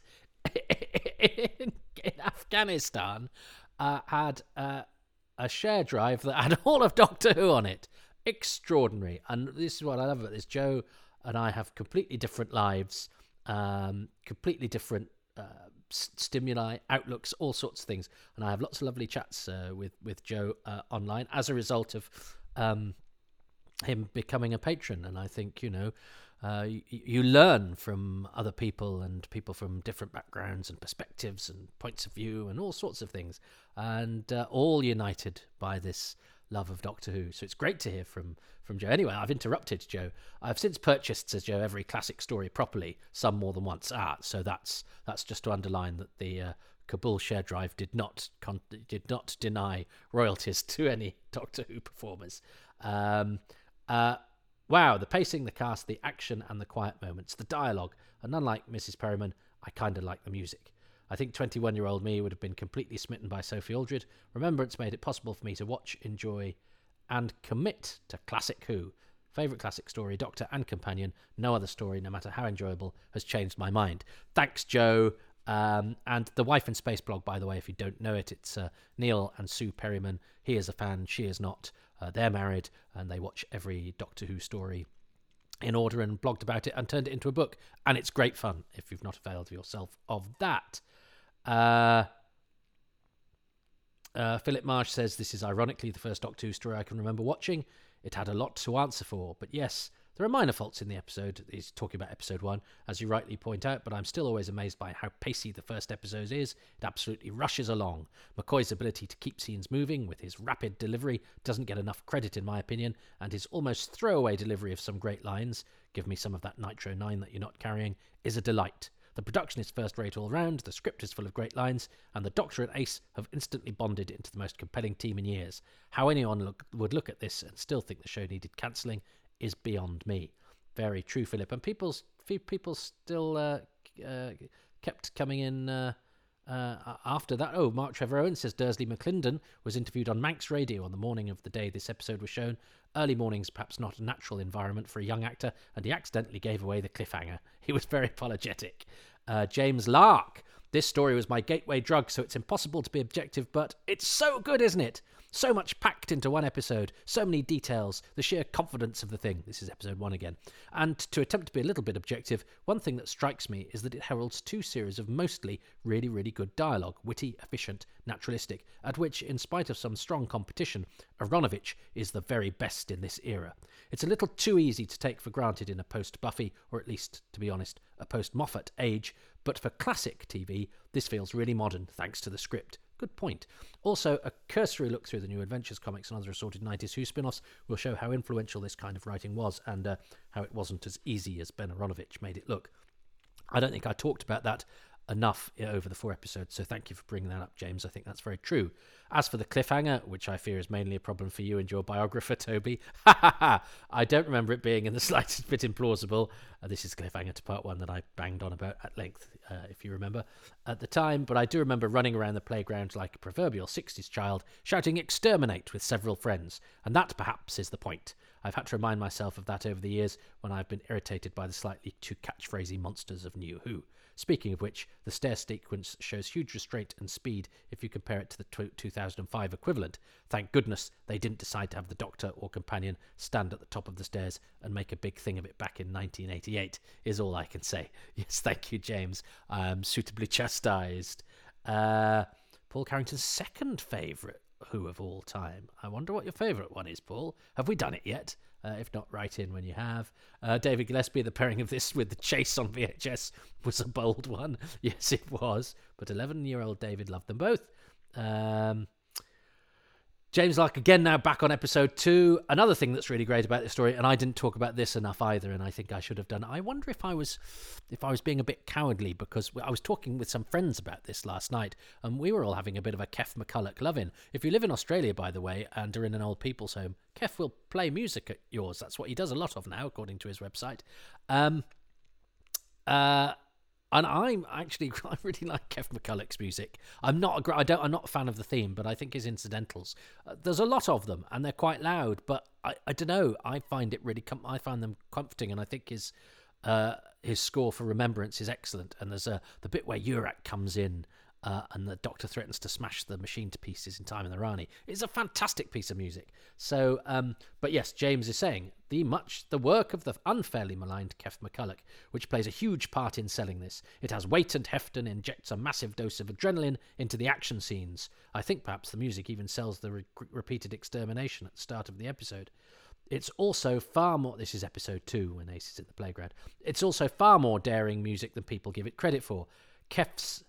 in, in Afghanistan uh, had uh, a share drive that had all of Doctor Who on it. Extraordinary. And this is what I love about this. Joe and I have completely different lives um, completely different uh, stimuli, outlooks, all sorts of things. And I have lots of lovely chats uh, with with Joe uh, online as a result of um, him becoming a patron. And I think you know. Uh, you, you, learn from other people and people from different backgrounds and perspectives and points of view and all sorts of things, and uh, all united by this love of Doctor Who. So it's great to hear from from Joe. Anyway, I've interrupted Joe. I've since purchased, says Joe, every classic story properly, some more than once. Ah, so that's that's just to underline that the uh, Kabul share drive did not con- did not deny royalties to any Doctor Who performers. Um, uh, wow, the pacing, the cast, the action, and the quiet moments, the dialogue, and unlike Mrs. Perryman, I kind of like the music. I think 21 year old me would have been completely smitten by Sophie Aldred. Remembrance made it possible for me to watch, enjoy, and commit to Classic Who. Favourite classic story, Doctor and Companion. No other story, no matter how enjoyable, has changed my mind. Thanks, Joe. Um, and the Wife in Space blog, by the way, if you don't know it, it's uh, Neil and Sue Perryman. He is a fan, she is not. Uh, they're married, and they watch every Doctor Who story in order and blogged about it and turned it into a book. And it's great fun if you've not availed yourself of that. Uh, uh, Philip Marsh says this is ironically the first Doctor Who story I can remember watching. It had a lot to answer for, but yes, there are minor faults in the episode. He's talking about episode one, as you rightly point out, but I'm still always amazed by how pacey the first episode is. It absolutely rushes along. McCoy's ability to keep scenes moving with his rapid delivery doesn't get enough credit, in my opinion, and his almost throwaway delivery of some great lines, give me some of that Nitro 9 that you're not carrying, is a delight. The production is first rate all round, the script is full of great lines, and the Doctor and Ace have instantly bonded into the most compelling team in years. How anyone look, would look at this and still think the show needed cancelling is beyond me. Very true, Philip. And people, people still uh, uh, kept coming in. Uh, uh, after that, oh, Mark Trevor Owen says Dursley McLinden was interviewed on Manx Radio on the morning of the day this episode was shown. Early mornings, perhaps not a natural environment for a young actor, and he accidentally gave away the cliffhanger. He was very apologetic. Uh, James Lark, this story was my gateway drug, so it's impossible to be objective, but it's so good, isn't it? So much packed into one episode, so many details, the sheer confidence of the thing. This is episode one again. And to attempt to be a little bit objective, one thing that strikes me is that it heralds two series of mostly really, really good dialogue witty, efficient, naturalistic, at which, in spite of some strong competition, Aaronovitch is the very best in this era. It's a little too easy to take for granted in a post Buffy, or at least, to be honest, a post Moffat age, but for classic TV, this feels really modern thanks to the script. Good point. Also, a cursory look through the New Adventures comics and other assorted 90s Who spin offs will show how influential this kind of writing was and uh, how it wasn't as easy as Ben Aaronovitch made it look. I don't think I talked about that enough over the four episodes. So thank you for bringing that up, James. I think that's very true. As for the cliffhanger, which I fear is mainly a problem for you and your biographer, Toby, I don't remember it being in the slightest bit implausible. Uh, this is cliffhanger to part one that I banged on about at length, uh, if you remember, at the time. But I do remember running around the playground like a proverbial 60s child, shouting exterminate with several friends. And that perhaps is the point. I've had to remind myself of that over the years when I've been irritated by the slightly too catchphrasy monsters of New Who. Speaking of which, the stair sequence shows huge restraint and speed if you compare it to the 2005 equivalent. Thank goodness they didn't decide to have the doctor or companion stand at the top of the stairs and make a big thing of it back in 1988, is all I can say. Yes, thank you, James. I'm suitably chastised. Uh, Paul Carrington's second favourite Who of all time. I wonder what your favourite one is, Paul. Have we done it yet? Uh, if not, write in when you have. Uh, David Gillespie, the pairing of this with the chase on VHS was a bold one. Yes, it was. But 11 year old David loved them both. Um, James Lark again now back on episode two. Another thing that's really great about this story, and I didn't talk about this enough either, and I think I should have done. I wonder if I was, if I was being a bit cowardly because I was talking with some friends about this last night, and we were all having a bit of a Keff McCulloch loving. If you live in Australia, by the way, and are in an old people's home, Keff will play music at yours. That's what he does a lot of now, according to his website. Um, uh, and I'm actually I really like Keff McCulloch's music. I'm not a I don't I'm not a fan of the theme, but I think his incidentals. Uh, there's a lot of them, and they're quite loud. But I, I don't know. I find it really com- I find them comforting, and I think his uh, his score for Remembrance is excellent. And there's a the bit where Urak comes in uh, and the Doctor threatens to smash the machine to pieces in Time and the Rani. It's a fantastic piece of music. So, um, but yes, James is saying the much the work of the unfairly maligned Keff McCulloch, which plays a huge part in selling this. It has weight and heft and injects a massive dose of adrenaline into the action scenes. I think perhaps the music even sells the re- repeated extermination at the start of the episode. It's also far more. This is episode two when Ace is at the playground. It's also far more daring music than people give it credit for. Keff's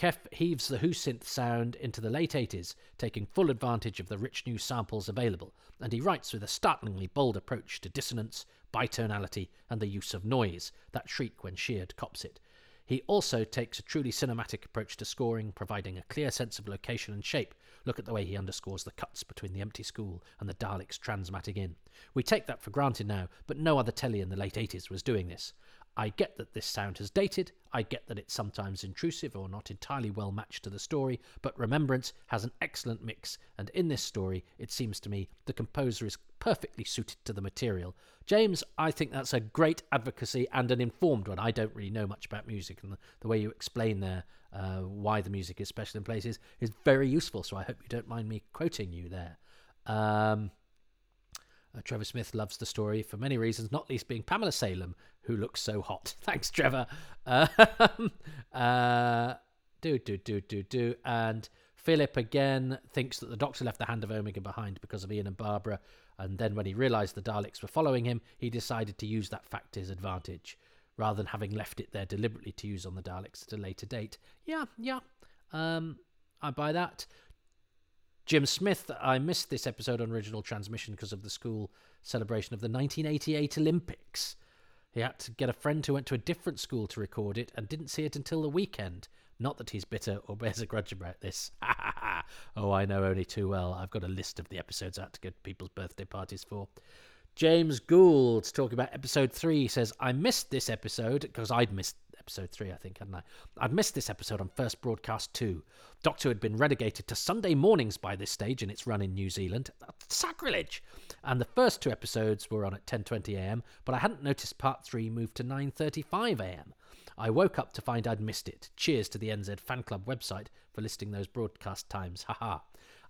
Keff heaves the Who synth sound into the late 80s, taking full advantage of the rich new samples available, and he writes with a startlingly bold approach to dissonance, bitonality, and the use of noise, that shriek when Sheard cops it. He also takes a truly cinematic approach to scoring, providing a clear sense of location and shape. Look at the way he underscores the cuts between the empty school and the Daleks transmatting in. We take that for granted now, but no other telly in the late 80s was doing this. I get that this sound has dated, I get that it's sometimes intrusive or not entirely well matched to the story, but Remembrance has an excellent mix, and in this story, it seems to me the composer is perfectly suited to the material. James, I think that's a great advocacy and an informed one. I don't really know much about music, and the, the way you explain there uh, why the music is special in places is very useful, so I hope you don't mind me quoting you there. Um, uh, Trevor Smith loves the story for many reasons, not least being Pamela Salem, who looks so hot. Thanks, Trevor. Uh, uh, do, do, do, do, do. And Philip again thinks that the doctor left the hand of Omega behind because of Ian and Barbara. And then when he realised the Daleks were following him, he decided to use that fact to his advantage, rather than having left it there deliberately to use on the Daleks at a later date. Yeah, yeah. Um, I buy that. Jim Smith, I missed this episode on original transmission because of the school celebration of the 1988 Olympics. He had to get a friend who went to a different school to record it and didn't see it until the weekend. Not that he's bitter or bears a grudge about this. oh, I know only too well. I've got a list of the episodes I had to go to people's birthday parties for. James Gould, talking about episode three, says, I missed this episode because I'd missed episode three, I think, hadn't I? I'd missed this episode on first broadcast too. Doctor had been relegated to Sunday mornings by this stage in its run in New Zealand. Sacrilege! And the first two episodes were on at 10.20am, but I hadn't noticed part three moved to 9.35am. I woke up to find I'd missed it. Cheers to the NZ fan club website for listing those broadcast times. Haha.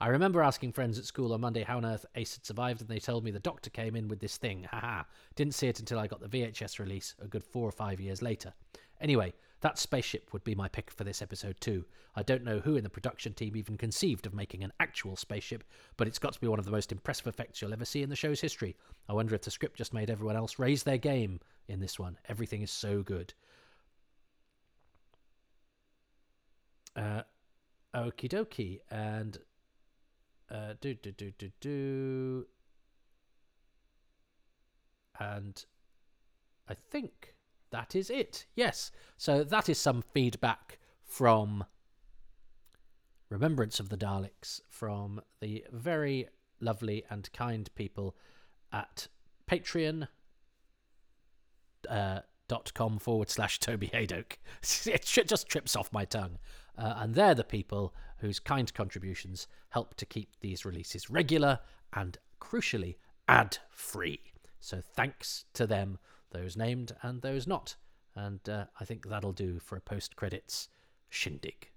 I remember asking friends at school on Monday how on earth Ace had survived, and they told me the doctor came in with this thing. Haha. Didn't see it until I got the VHS release a good four or five years later. Anyway, that spaceship would be my pick for this episode too. I don't know who in the production team even conceived of making an actual spaceship, but it's got to be one of the most impressive effects you'll ever see in the show's history. I wonder if the script just made everyone else raise their game in this one. Everything is so good. Uh, okie dokie, and uh, do do do do do, and I think that is it. Yes. So that is some feedback from Remembrance of the Daleks from the very lovely and kind people at Patreon. Uh, dot com forward slash Toby Hadoke. It just trips off my tongue. Uh, and they're the people whose kind contributions help to keep these releases regular and, crucially, ad free. So thanks to them those named and those not. And uh, I think that'll do for a post credits shindig.